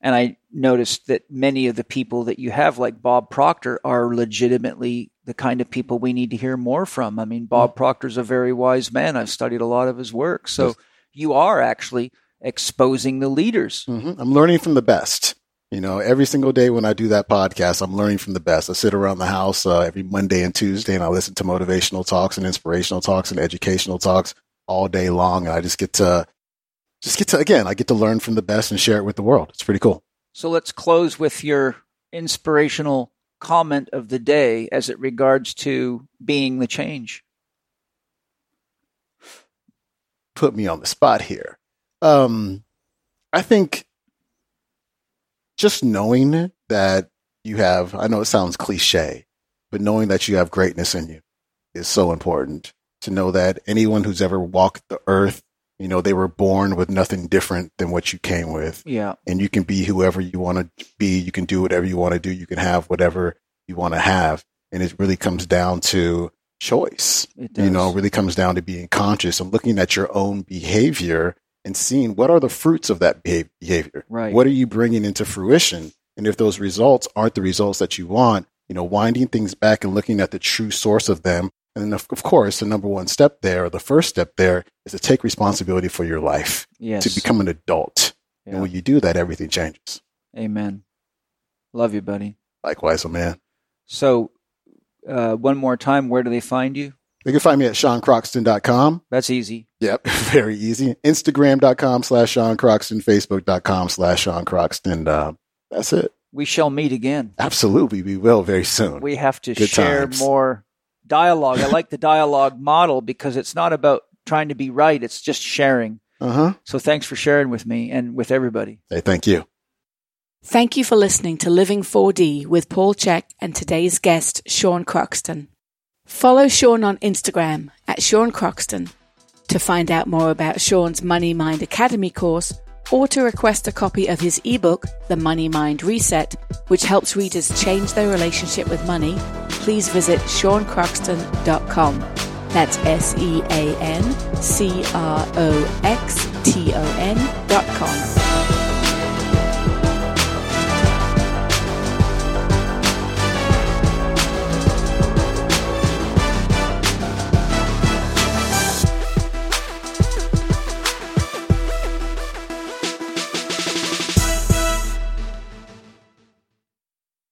And I noticed that many of the people that you have, like Bob Proctor, are legitimately the kind of people we need to hear more from. I mean, Bob Proctor's a very wise man. I've studied a lot of his work. So Yes. you are actually exposing the leaders. hmm I'm learning from the best. You know, every single day when I do that podcast, I'm learning from the best. I sit around the house uh, every Monday and Tuesday, and I listen to motivational talks and inspirational talks and educational talks all day long. And I just get to, just get to, again, I get to learn from the best and share it with the world. It's pretty cool. So let's close with your inspirational comment of the day as it regards to being the change. put me on the spot here. Um, I think just knowing that you have, I know it sounds cliche, but knowing that you have greatness in you is so important. To know that anyone who's ever walked the earth, you know, they were born with nothing different than what you came with. Yeah. And you can be whoever you want to be. You can do whatever you want to do. You can have whatever you want to have. And it really comes down to choice It does. you know, really comes down to being conscious and looking at your own behavior and seeing what are the fruits of that behavior. Right. What are you bringing into fruition? And if those results aren't the results that you want, you know, winding things back and looking at the true source of them. And then, of, of course, the number one step there, or the first step there, is to take responsibility for your life, yes. to become an adult. Yeah. And when you do that, everything changes. Amen. Love you, buddy. Likewise, oh man. So, uh, one more time, where do they find you? They can find me at SeanCroxton.com. That's easy. Yep, <laughs> very easy. Instagram.com slash Sean Croxton, Facebook.com slash Sean Croxton. Uh, that's it. We shall meet again. Absolutely. We will very soon. We have to Good share times. more dialogue. I like the dialogue model because it's not about trying to be right, it's just sharing. Uh huh. So, thanks for sharing with me and with everybody. Hey, thank you. Thank you for listening to Living 4D with Paul Chek and today's guest, Sean Croxton. Follow Sean on Instagram at Sean Croxton to find out more about Sean's Money Mind Academy course or to request a copy of his ebook, The Money Mind Reset, which helps readers change their relationship with money. Please visit seancroxton.com. That's S E A N C R O X T O N dot com.